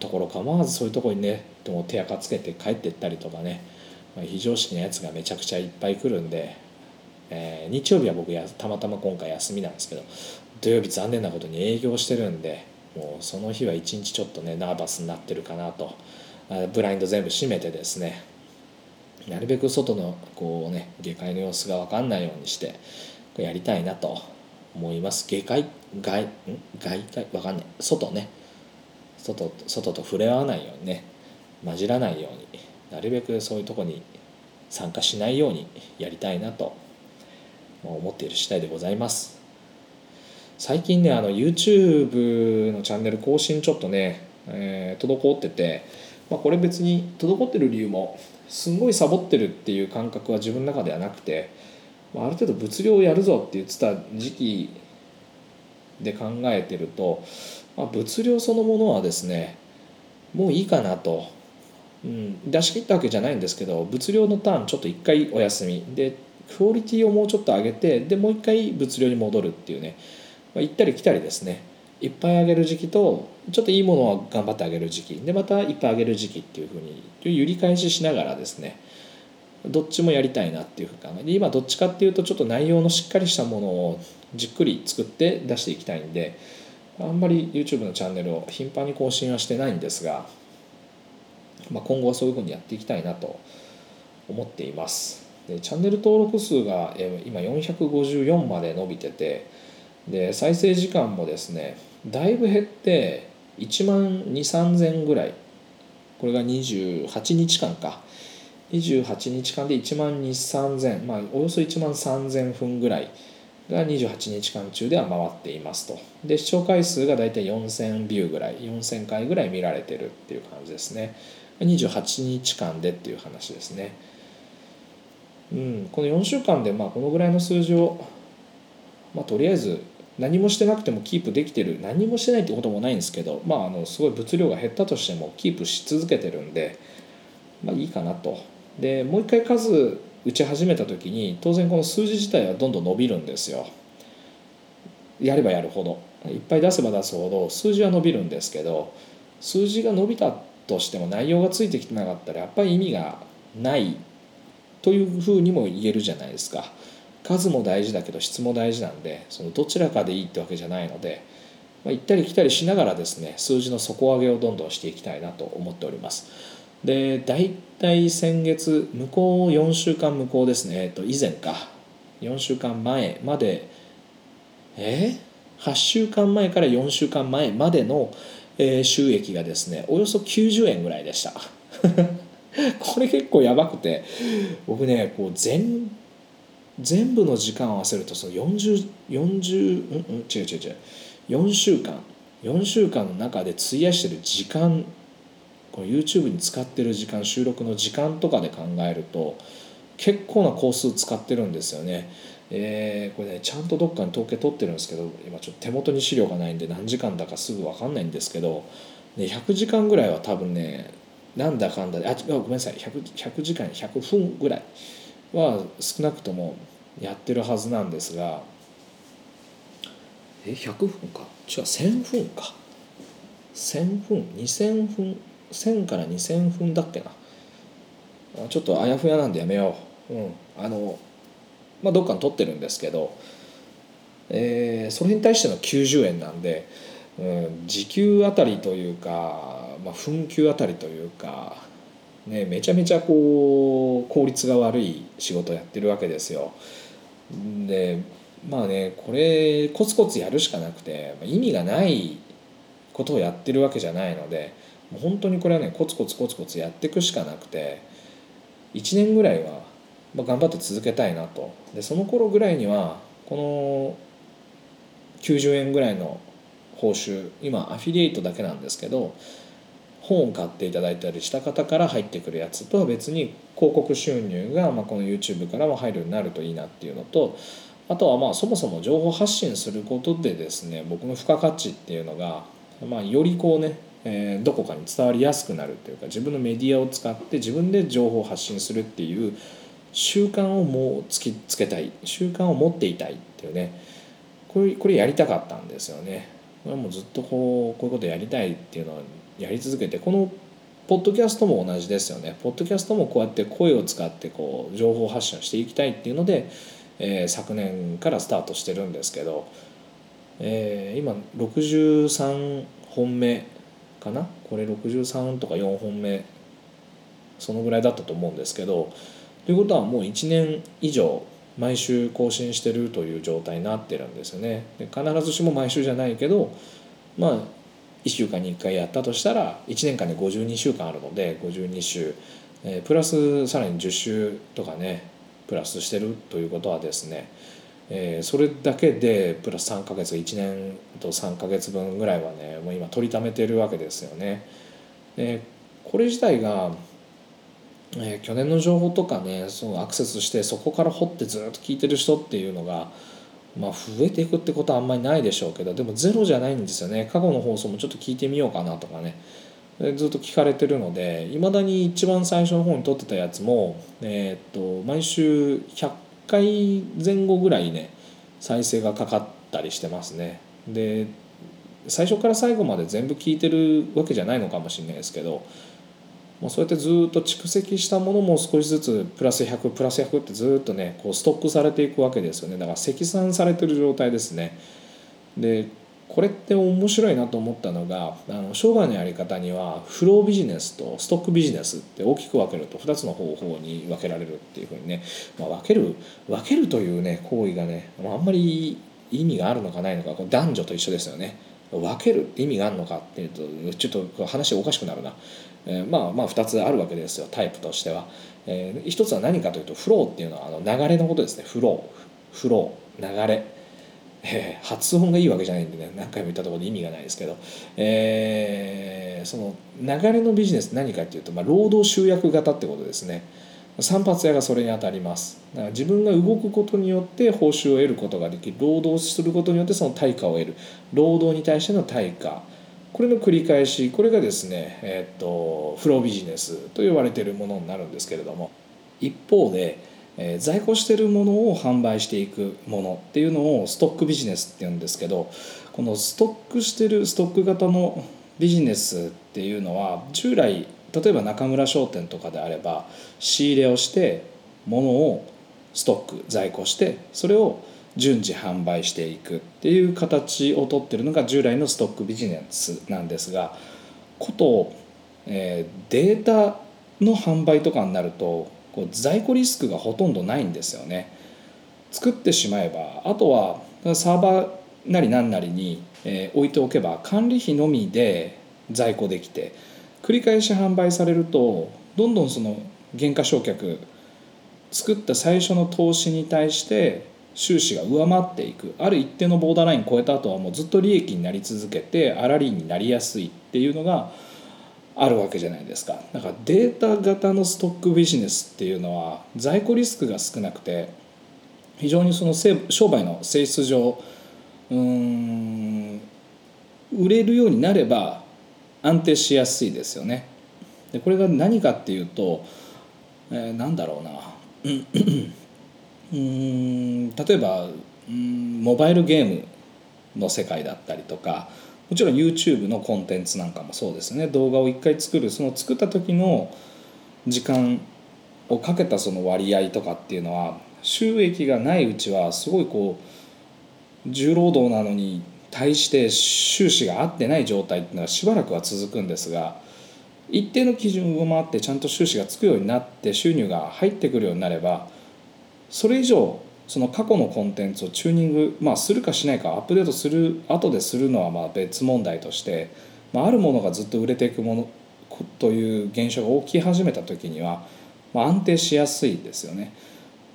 Speaker 2: ところ構わずそういうところにねも手垢つけて帰っていったりとかね、まあ、非常識なやつがめちゃくちゃいっぱい来るんで、えー、日曜日は僕やたまたま今回休みなんですけど土曜日残念なことに営業してるんでもうその日は一日ちょっとねナーバスになってるかなとブラインド全部閉めてですねなるべく外のこうね下界の様子が分かんないようにしてやりたいなと思います。下界外外界分かんない。外ね。外外と触れ合わないようにね混じらないようになるべくそういうとこに参加しないようにやりたいなと思っている次第でございます。最近ねあの YouTube のチャンネル更新ちょっとね、えー、滞ってて、まあ、これ別に滞ってる理由もすんごいサボってるっていう感覚は自分の中ではなくて、まあ、ある程度物量をやるぞって言ってた時期で考えてると、まあ、物量そのものはですねもういいかなと、うん、出し切ったわけじゃないんですけど物量のターンちょっと一回お休み。でクオリティをもうちょっと上げてでもう一回物量に戻るっていうね、まあ、行ったり来たりですね。いっぱい上げる時期とちょっといいものを頑張ってあげる時期。でまたいっぱい上げる時期っていうふうに揺り返ししながらですねどっちもやりたいなっていうふうに考えて今どっちかっていうとちょっと内容のしっかりしたものをじっくり作って出していきたいんであんまり YouTube のチャンネルを頻繁に更新はしてないんですが、まあ、今後はそういうふうにやっていきたいなと思っています。でチャンネル登録数が今454まで伸びててで再生時間もですねだいぶ減って1万23000ぐらい。これが28日間か。28日間で1万2 3 0 0まあおよそ1万3000分ぐらいが28日間中では回っていますと。で視聴回数が大体4000ビューぐらい4000回ぐらい見られてるっていう感じですね。28日間でっていう話ですね。うんこの4週間でまあこのぐらいの数字をまあとりあえず何もしてなくてもキープできてる何もしてないってこともないんですけどまああのすごい物量が減ったとしてもキープし続けてるんでまあいいかなと。でもう一回数打ち始めた時に当然この数字自体はどんどん伸びるんですよ。やればやるほど。いっぱい出せば出すほど数字は伸びるんですけど数字が伸びたとしても内容がついてきてなかったらやっぱり意味がないというふうにも言えるじゃないですか。数も大事だけど質も大事なんでそのどちらかでいいってわけじゃないので、まあ、行ったり来たりしながらですね数字の底上げをどんどんしていきたいなと思っております。で大体先月向こう4週間向こうですね、えっと、以前か。4週間前まで。え、8週間前から4週間前までの、えー、収益がですねおよそ90円ぐらいでした。*laughs* これ結構やばくて。僕ねこう全全部の時間を合わせるとその4040 40うんうん違う違う違う。4週間。4週間の中で費やしてる時間この YouTube に使ってる時間収録の時間とかで考えると結構な工数使ってるんですよね。えー、これねちゃんとどっかに統計取ってるんですけど今ちょっと手元に資料がないんで何時間だかすぐ分かんないんですけど、ね、100時間ぐらいは多分ねなんだかんだであごめんなさい 100, 100時間100分ぐらいは少なくともやってるはずなんですがえ100分か？違う1000分か1000分2000分1000から2000分だっけな。ちょっとあやふやなんでやめよう、うん、あのまあどっかに取ってるんですけど、えー、それに対しての90円なんで、うん、時給あたりというか、まあ、分給あたりというかね、めちゃめちゃこう効率が悪い仕事をやってるわけですよ。でまあねこれコツコツやるしかなくて意味がないことをやってるわけじゃないのでもう本当にこれはねコツコツコツコツやっていくしかなくて1年ぐらいは頑張って続けたいなと。でその頃ぐらいにはこの90円ぐらいの報酬今アフィリエイトだけなんですけど本を買っていただいたりした方から入ってくるやつとは別に広告収入がまあこの YouTube からも入るようになるといいなっていうのとあとはまあそもそも情報発信することでですね僕の付加価値っていうのが、まあ、よりこうね、えどこかに伝わりやすくなるっていうか自分のメディアを使って自分で情報を発信するっていう習慣をもう突きつけたい習慣を持っていたいっていうねこれこれやりたかったんですよね。これはもうずっとこうこういうことやりたいっていうのはやり続けてこのポッドキャストも同じですよねポッドキャストもこうやって声を使ってこう情報発信していきたいっていうので、えー、昨年からスタートしてるんですけど、えー、今63本目かな。これ63とか4本目。そのぐらいだったと思うんですけど。ということはもう1年以上毎週更新してるという状態になってるんですよね。で必ずしも毎週じゃないけどまあ1週間に1回やったとしたら1年間で52週間あるので52週、えー、プラスさらに10週とかねプラスしてるということはですねえー、それだけでプラス3ヶ月1年と3ヶ月分ぐらいはねもう今取りためてるわけですよね。でこれ自体が、えー、去年の情報とかねそのアクセスしてそこから掘ってずっと聞いてる人っていうのが、まあ、増えていくってことはあんまりないでしょうけどでもゼロじゃないんですよね過去の放送もちょっと聞いてみようかなとかねずっと聞かれてるのでいまだに一番最初の方に撮ってたやつも、えー、っと毎週100回前後ぐらいね再生がかかったりしてますね。で最初から最後まで全部聞いてるわけじゃないのかもしれないですけどもうそうやってずっと蓄積したものも少しずつプラス100プラス100ってずっとねこうストックされていくわけですよね。だから積算されてる状態ですね。でこれって面白いなと思ったのがあの商売のやり方にはフロービジネスとストックビジネスって大きく分けると2つの方法に分けられるっていうふうにね、まあ、分ける分けるというね行為がね、まあ、あんまり意味があるのかないのかこれ男女と一緒ですよね。分けるって意味があるのかっていうとちょっと話おかしくなるな、えー、まあまあ2つあるわけですよタイプとしては、えー、1つは何かというとフローっていうのはあの流れのことですね。フロー。フロー。流れ。えー、発音がいいわけじゃないんでね何回も言ったところで意味がないですけど、えー、その流れのビジネス何かっていうと、まあ、労働集約型ってことですね。散髪屋がそれにあたります。だから自分が動くことによって報酬を得ることができる。労働することによってその対価を得る。労働に対しての対価。これの繰り返しこれがですね、えー、っとフロービジネスと言われているものになるんですけれども。一方でえ、在庫してるものを販売していくものっていうのをストックビジネスっていうんですけどこのストックしてるストック型のビジネスっていうのは従来例えば中村商店とかであれば仕入れをして物をストック在庫してそれを順次販売していくっていう形をとってるのが従来のストックビジネスなんですがこと、え、データの販売とかになるとこう在庫リスクがほとんどないんですよね。作ってしまえばあとはサーバーなり何なりに、え置いておけば管理費のみで在庫できて繰り返し販売されるとどんどんその減価償却作った最初の投資に対して収支が上回っていく。ある一定のボーダーライン超えた後はもうずっと利益になり続けて粗利になりやすいっていうのがあるわけじゃないですか。だからデータ型のストックビジネスっていうのは在庫リスクが少なくて非常にその商売の性質上うん売れるようになれば安定しやすいですよね。でこれが何かっていうと、えー、なんだろうな。うん例えばうんモバイルゲームの世界だったりとかもちろん YouTube のコンテンツなんかもそうですね。動画を一回作るその作った時の時間をかけたその割合とかっていうのは収益がないうちはすごいこう重労働なのに対して収支が合ってない状態っていうのはしばらくは続くんですが一定の基準を上回ってちゃんと収支がつくようになって収入が入ってくるようになればそれ以上その過去のコンテンツをチューニング、まあ、するかしないかアップデートする後でするのはまあ別問題として、まあ、あるものがずっと売れていくものという現象が起き始めた時には、まあ、安定しやすいですよね。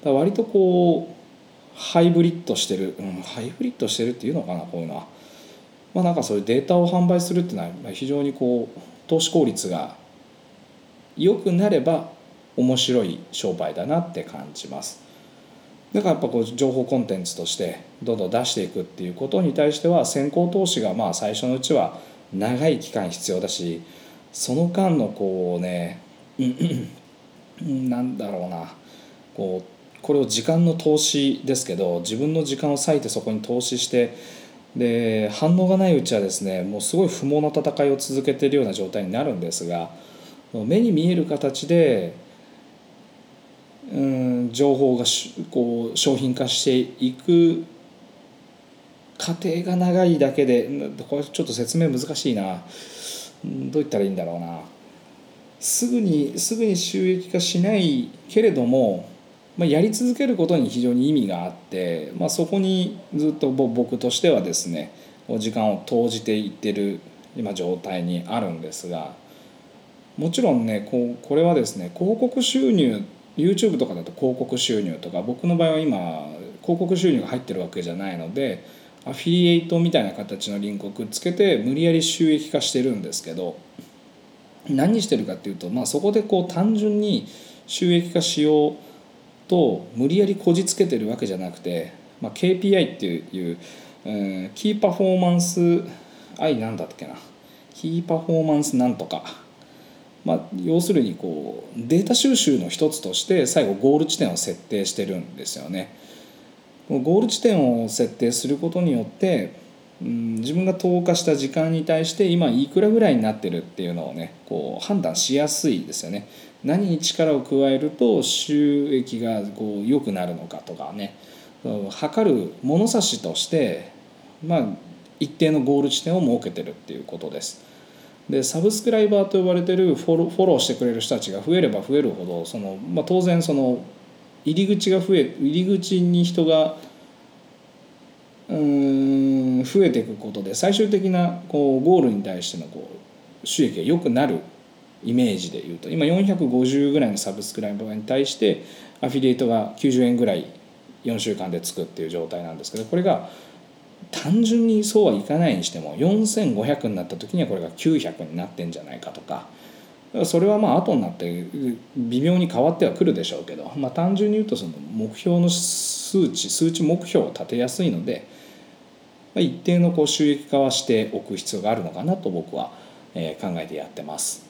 Speaker 2: だ割とこうハイブリッドしてる、うん、ハイブリッドしてるっていうのかなこういうのは。まあ、なんかそういうデータを販売するっていうのは非常にこう投資効率が良くなれば面白い商売だなって感じます。だからやっぱこう情報コンテンツとしてどんどん出していくっていうことに対しては先行投資がまあ最初のうちは長い期間必要だしその間のこうねなんだろうなこうこれを時間の投資ですけど自分の時間を割いてそこに投資してで反応がないうちはですねもうすごい不毛な戦いを続けているような状態になるんですが目に見える形でうん情報がこう商品化していく過程が長いだけでこれちょっと説明難しいな。どう言ったらいいんだろうな。すぐにすぐに収益化しないけれども、まあ、やり続けることに非常に意味があって、まあ、そこにずっと僕としてはですね時間を投じていってる今状態にあるんですがもちろんねこうこれはですね広告収入 YouTube とかだと広告収入とか僕の場合は今広告収入が入ってるわけじゃないのでアフィリエイトみたいな形のリンクをくっつけて無理やり収益化してるんですけど何してるかっていうと、まあ、そこでこう単純に収益化しようと無理やりこじつけてるわけじゃなくて、まあ、KPI っていう、うん、キーパフォーマンス愛なんだっけな。キーパフォーマンスなんとか、まあ、要するにこうデータ収集の一つとして最後ゴール地点を設定してるんですよね。ゴール地点を設定することによってうん、自分が投下した時間に対して今いくらぐらいになってるっていうのをねこう判断しやすいですよね。何に力を加えると収益がこう良くなるのかとかね。測る物差しとしてまあ一定のゴール地点を設けてるっていうことです。でサブスクライバーと呼ばれてるフォロフォローしてくれる人たちが増えれば増えるほどその、まあ、当然その入り口が増え入り口に人がうん増えていくことで最終的なこうゴールに対してのこう収益が良くなるイメージでいうと今450ぐらいのサブスクライバーに対してアフィリエイトが90円ぐらい4週間でつくっていう状態なんですけどこれが単純にそうはいかないにしても4500になった時にはこれが900になってんじゃないかとかそれはまあ後になって微妙に変わってはくるでしょうけど、まあ、単純に言うとその目標の数値数値目標を立てやすいのでまあ一定のこう収益化はしておく必要があるのかなと僕は考えてやってます。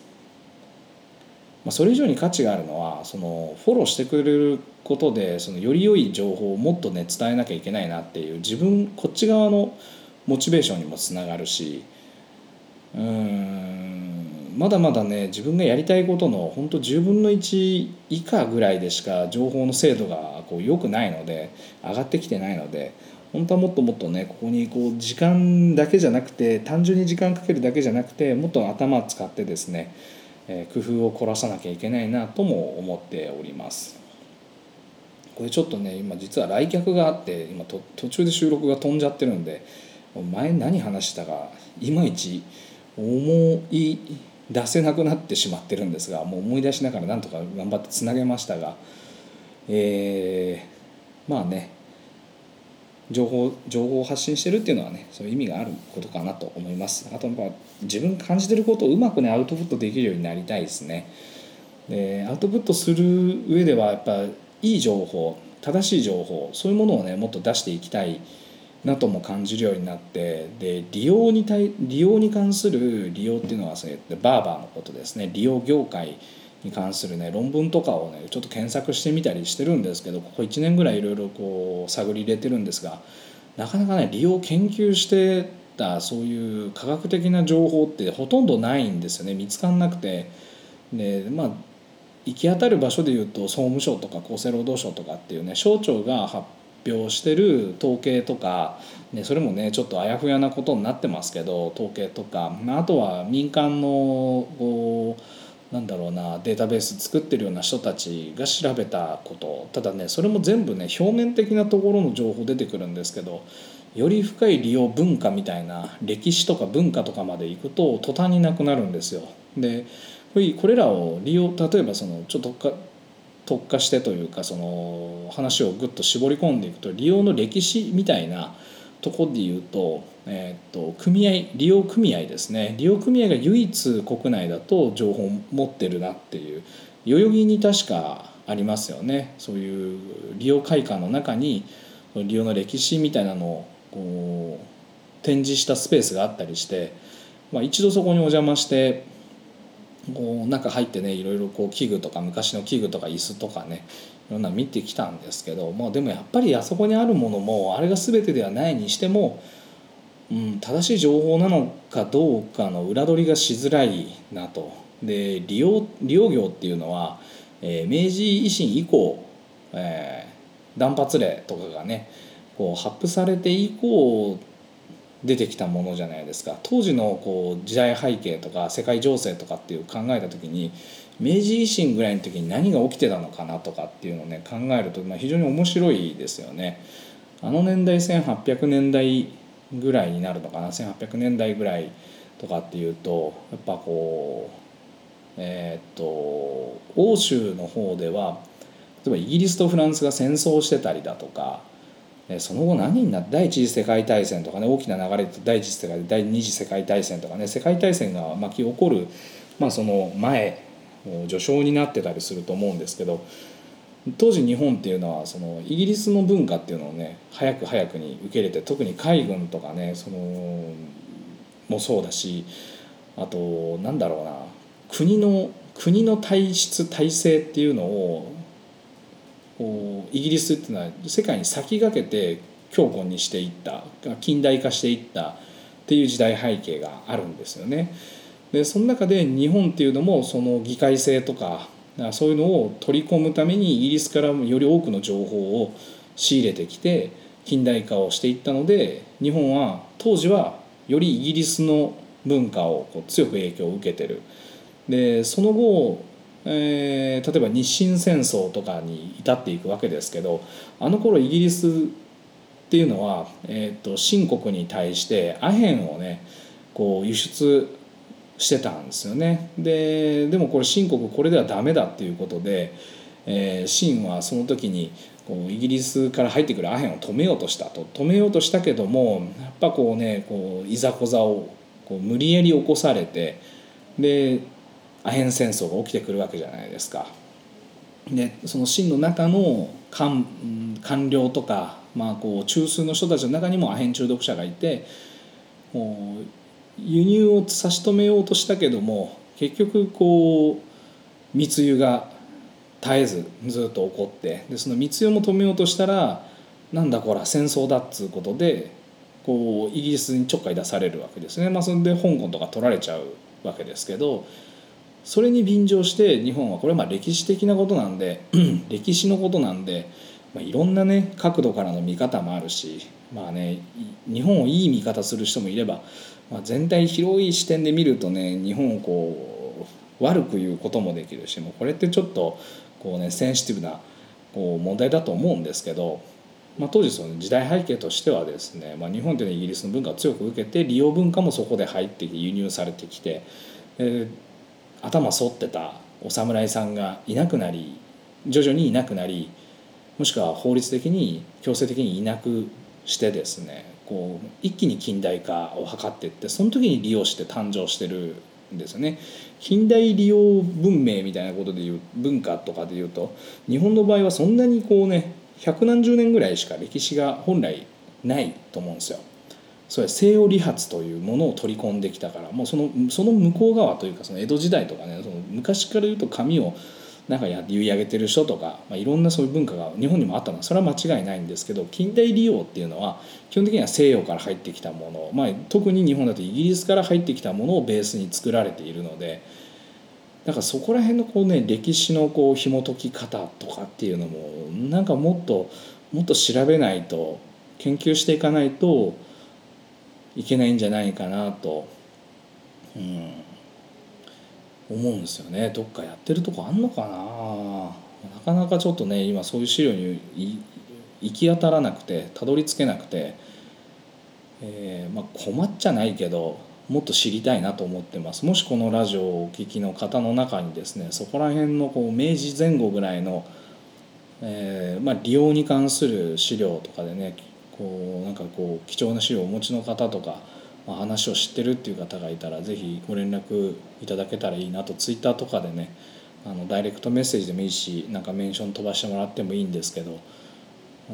Speaker 2: まあそれ以上に価値があるのはそのフォローしてくれることでそのより良い情報をもっとね伝えなきゃいけないなっていう自分こっち側のモチベーションにもつながるしうんまだまだね自分がやりたいことの本当10分の1以下ぐらいでしか情報の精度がこう良くないので上がってきてないので本当はもっともっとねここにこう時間だけじゃなくて単純に時間かけるだけじゃなくてもっと頭使ってですね、工夫を凝らさなきゃいけないなとも思っております。これちょっとね今実は来客があって今途中で収録が飛んじゃってるんで前何話したかいまいち思い出せなくなってしまってるんですがもう思い出しながらなんとか頑張ってつなげましたがえー、まあね情報情報を発信してるっていうのはねそういう意味があることかなと思います。あとやっぱ自分感じてることをうまくねアウトプットできるようになりたいですね。でアウトプットする上ではやっぱいい情報正しい情報そういうものをねもっと出していきたいなとも感じるようになってで利用に対利用に関する利用っていうのはそれバーバーのことですね。利用業界に関するね論文とかをねちょっと検索してみたりしてるんですけどここ1年ぐらいいろいろこう探り入れてるんですがなかなかね利用研究してたそういう科学的な情報ってほとんどないんですよね。見つかんなくて。でまあ行き当たる場所でいうと総務省とか厚生労働省とかっていうね省庁が発表してる統計とか、ね、それもねちょっとあやふやなことになってますけど統計とかあとは民間のこうなんだろうなデータベース作ってるような人たちが調べたことただねそれも全部ね表面的なところの情報出てくるんですけどより深い利用文化みたいな歴史とか文化とかまで行くと途端になくなるんですよ。でこれらを利用例えばそのちょっと特化してというかその話をぐっと絞り込んでいくと利用の歴史みたいなとこで言うと,、えー、と組合利用組合ですね。利用組合が唯一国内だと情報を持ってるなっていう代々木に確かありますよね。そういう利用会館の中に利用の歴史みたいなのを展示したスペースがあったりして、まあ、一度そこにお邪魔してこう中入ってねいろいろこう器具とか昔の器具とか椅子とかねいろんな見てきたんですけど、まあ、でもやっぱりあそこにあるものもあれが全てではないにしても、うん、正しい情報なのかどうかの裏取りがしづらいなと。で利用利用業っていうのは、えー、明治維新以降、えー、断髪令とかがねこう発布されて以降出てきたものじゃないですか当時のこう時代背景とか世界情勢とかっていう考えた時に明治維新ぐらいの時に何が起きてたのかなとかっていうのをね考えると、まあ、非常に面白いですよね。あの年代1800年代ぐらいになるのかな？1800年代ぐらいとかっていうとやっぱこうえー、っと欧州の方では例えばイギリスとフランスが戦争してたりだとかその後何になって第一次世界大戦とかね大きな流れと第一次世界第二次世界大戦とかね世界大戦が巻き起こる、まあ、その前序章になってたりすると思うんですけど当時日本っていうのはそのイギリスの文化っていうのをね早く早くに受け入れて特に海軍とかねそのもそうだしあとなんだろうな国の国の体質体制っていうのをこうイギリスっていうのは世界に先駆けて強固にしていった近代化していったっていう時代背景があるんですよね。でその中で日本っていうのもその議会制とかそういうのを取り込むためにイギリスからもより多くの情報を仕入れてきて近代化をしていったので日本は当時はよりイギリスの文化をこう強く影響を受けてる。でその後えー、例えば日清戦争とかに至っていくわけですけどあの頃イギリスっていうのは、えーと、清国に対してアヘンをねこう輸出してたんですよね。ででもこれ清国これではダメだっていうことで、えー、清はその時にこうイギリスから入ってくるアヘンを止めようとしたと。止めようとしたけどもやっぱこうねこういざこざをこう無理やり起こされてでアヘン戦争が起きてくるわけじゃないですか。でその清の中の官官僚とか、まあ、こう中枢の人たちの中にもアヘン中毒者がいてもう輸入を差し止めようとしたけども結局こう密輸が絶えずずっと起こってでその密輸も止めようとしたらなんだこら戦争だっつうことでこうイギリスにちょっかい出されるわけですね、まあ、それで香港とか取られちゃうわけですけどそれに便乗して日本はこれはまあ歴史的なことなんで *clears throat* 歴史のことなんで、まあ、いろんなね角度からの見方もあるしまあね日本をいい見方する人もいれば、まあ、全体広い視点で見るとね日本をこう悪く言うこともできるしもうこれってちょっとこうねセンシティブなこう問題だと思うんですけど、まあ、当時その時代背景としてはですね、まあ、日本というのはイギリスの文化を強く受けて利用文化もそこで入ってきて輸入されてきて、えー頭反ってたお侍さんがいなくなり徐々にいなくなりもしくは法律的に強制的にいなくしてですねこう一気に近代化を図っていってその時に利用して誕生してるんですよね。近代利用文明みたいなことでいう文化とかでいうと日本の場合はそんなにこうね百何十年ぐらいしか歴史が本来ないと思うんですよ。それ西洋理髪というものを取り込んできたからもうそのその向こう側というかその江戸時代とかねその昔から言うと髪をなんかや結い上げてる人とか、まあ、いろんなそういう文化が日本にもあったのはそれは間違いないんですけど近代利用っていうのは基本的には西洋から入ってきたもの、まあ、特に日本だとイギリスから入ってきたものをベースに作られているのでだからそこら辺のこう、ね、歴史のこう紐解き方とかっていうのもなんかもっともっと調べないと研究していかないといけないんじゃないかなと、うん、思うんですよね。どっかやってるとこあんのかな。なかなかちょっとね今そういう資料に行き当たらなくてたどり着けなくて、えー、まあ、困っちゃないけどもっと知りたいなと思ってます。もしこのラジオをお聴きの方の中にですねそこら辺のこう明治前後ぐらいの、えー、まあ、利用に関する資料とかでねこうなんかこう貴重な資料をお持ちの方とか、まあ、話を知ってるっていう方がいたら是非ご連絡いただけたらいいなと。ツイッターとかでねあのダイレクトメッセージでもいいしなんかメンション飛ばしてもらってもいいんですけど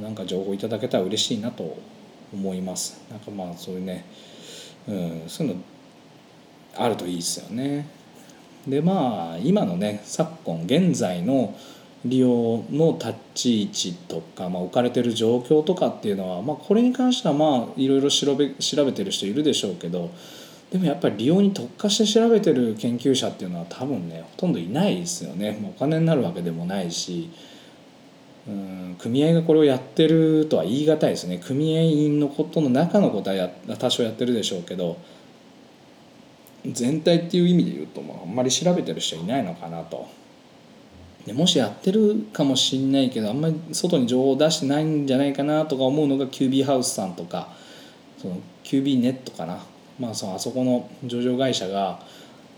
Speaker 2: なんか情報いただけたら嬉しいなと思います。なんかまあそういうね、うん、そういうのあるといいですよね。でまあ今のね昨今現在の利用の立ち位置とか、まあ、置かれてる状況とかっていうのは、まあ、これに関してはまあいろいろ調べ調べてる人いるでしょうけどでもやっぱり利用に特化して調べてる研究者っていうのは多分ねほとんどいないですよね。お金になるわけでもないしうん組合がこれをやってるとは言い難いですね組合員のことの中のことはや多少やってるでしょうけど全体っていう意味で言うと、まあ、あんまり調べてる人いないのかなと。でもしやってるかもしんないけどあんまり外に情報を出してないんじゃないかなとか思うのがキュービーハウスさんとかそのキュービーネットかな、まあ、そのあそこの上場会社が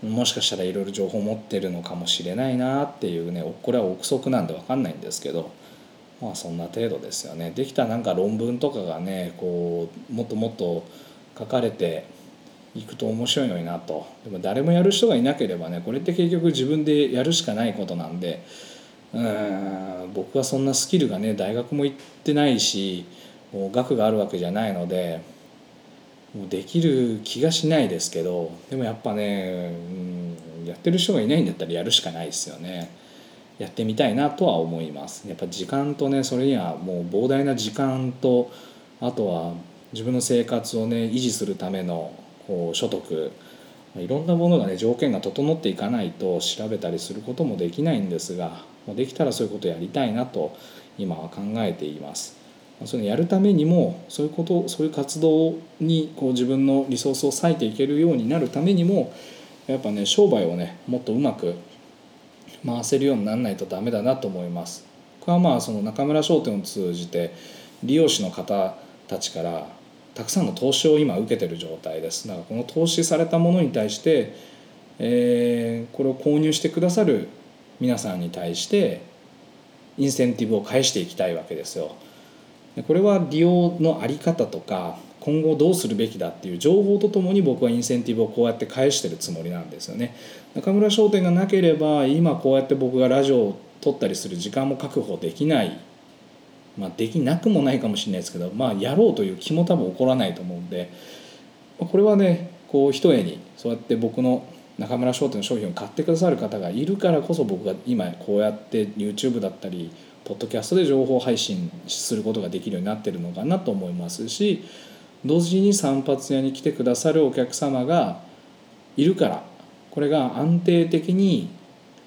Speaker 2: もしかしたらいろいろ情報を持ってるのかもしれないなっていうねこれは憶測なんで分かんないんですけどまあそんな程度ですよね。できたなんか論文とかがねこうもっともっと書かれていくと面白いのになと。でも誰もやる人がいなければねこれって結局自分でやるしかないことなんでうん僕はそんなスキルがね大学も行ってないしもう学があるわけじゃないのでもうできる気がしないですけどでもやっぱね、うん、やってる人がいないんだったらやるしかないですよね。やってみたいなとは思います。やっぱ時間とねそれにはもう膨大な時間とあとは自分の生活をね維持するための所得いろんなものがね条件が整っていかないと調べたりすることもできないんですができたらそういうことをやりたいなと今は考えています。それやるためにもそういうことそういう活動にこう自分のリソースを割いていけるようになるためにもやっぱね商売をねもっとうまく回せるようにならないとダメだなと思います。これはまあその中村商店を通じて利用者の方たちからたくさんの投資を今受けてる状態です。だからこの投資されたものに対して、えー、これを購入してくださる皆さんに対してインセンティブを返していきたいわけですよ。これは利用の在り方とか今後どうするべきだっていう情報とともに僕はインセンティブをこうやって返してるつもりなんですよね。中村商店がなければ今こうやって僕がラジオを撮ったりする時間も確保できない。まあできなくもないかもしれないですけどまあやろうという気も多分起こらないと思うんでこれはねこう一重にそうやって僕の中村商店の商品を買ってくださる方がいるからこそ僕が今こうやって YouTube だったりポッドキャストで情報配信することができるようになってるのかなと思いますし同時に散髪屋に来てくださるお客様がいるからこれが安定的に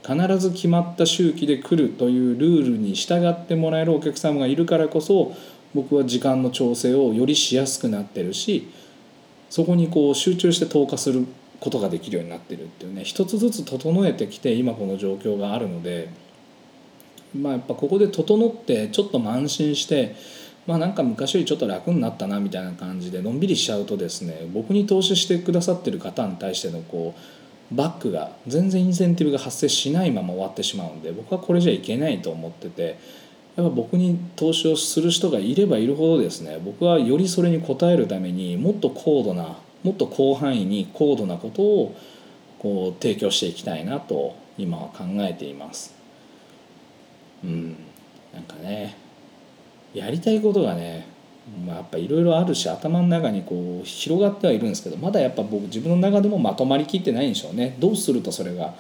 Speaker 2: 必ず決まった周期で来るというルールに従ってもらえるお客様がいるからこそ僕は時間の調整をよりしやすくなってるしそこにこう集中して投下することができるようになってるっていうね一つずつ整えてきて今この状況があるのでまあやっぱここで整ってちょっと慢心してまあなんか昔よりちょっと楽になったなみたいな感じでのんびりしちゃうとですね僕に投資してくださってる方に対してのこうバックが全然インセンティブが発生しないまま終わってしまうんで僕はこれじゃいけないと思っててやっぱ僕に投資をする人がいればいるほどですね僕はよりそれに応えるためにもっと高度なもっと広範囲に高度なことをこう提供していきたいなと今は考えています。うんなんかねやりたいことがね、まあ、やっぱいろいろあるし頭の中にこう広がってはいるんですけどまだやっぱ僕自分の中でもまとまりきってないんでしょうね。どうするとそれが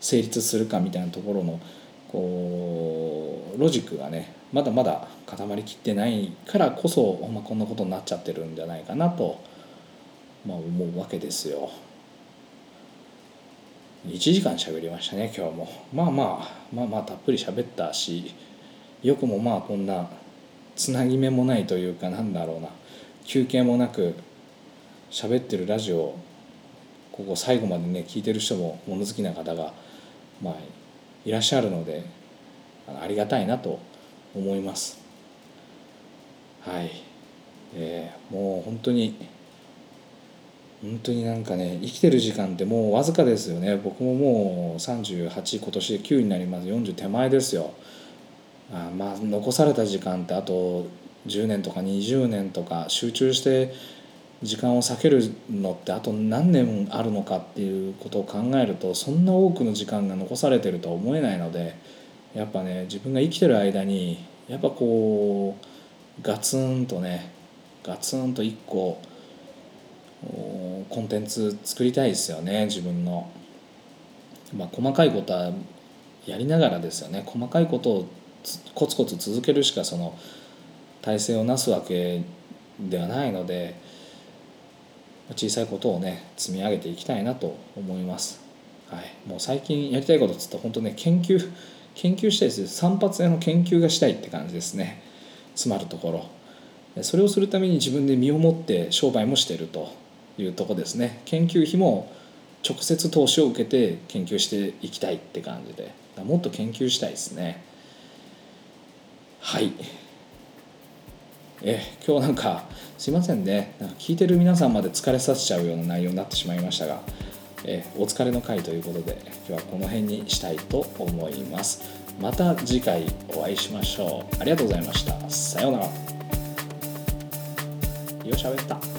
Speaker 2: 成立するかみたいなところのこうロジックがねまだまだ固まりきってないからこそ、まあ、こんなことになっちゃってるんじゃないかなとまあ、思うわけですよ。1時間喋りましたね今日も。まあまあまあまあたっぷり喋ったしよくもまあこんなつなぎ目もないというかなんだろうな。休憩もなく喋ってるラジオここ最後までね聞いてる人も物好きな方がまあいらっしゃるのでありがたいなと思います。はい、えー、もう本当に本当になんかね生きてる時間ってもうわずかですよね。僕ももう38今年で9になります。40手前ですよ。あまあ残された時間ってあと10年とか20年とか集中して時間を避けるのってあと何年あるのかっていうことを考えるとそんな多くの時間が残されてるとは思えないのでやっぱね自分が生きてる間にやっぱこうガツンとねガツンと一個コンテンツ作りたいですよね自分の。まあ、細かいことはやりながらですよね細かいことをコツコツ続けるしかその体制をなすわけではないので小さいことをね積み上げていきたいなと思います。はい、もう最近やりたいことっつったら本当ね研究研究したいです。散髪屋の研究がしたいって感じですね。つまるところ。それをするために自分で身をもって商売もしてるというとこですね。研究費も直接投資を受けて研究していきたいって感じで。もっと研究したいですね。はい。え今日なんかすいませんね。なんか聞いてる皆さんまで疲れさせちゃうような内容になってしまいましたが、え、お疲れの回ということで今日はこの辺にしたいと思います。また次回お会いしましょう。ありがとうございました。さようなら。よしゃべった。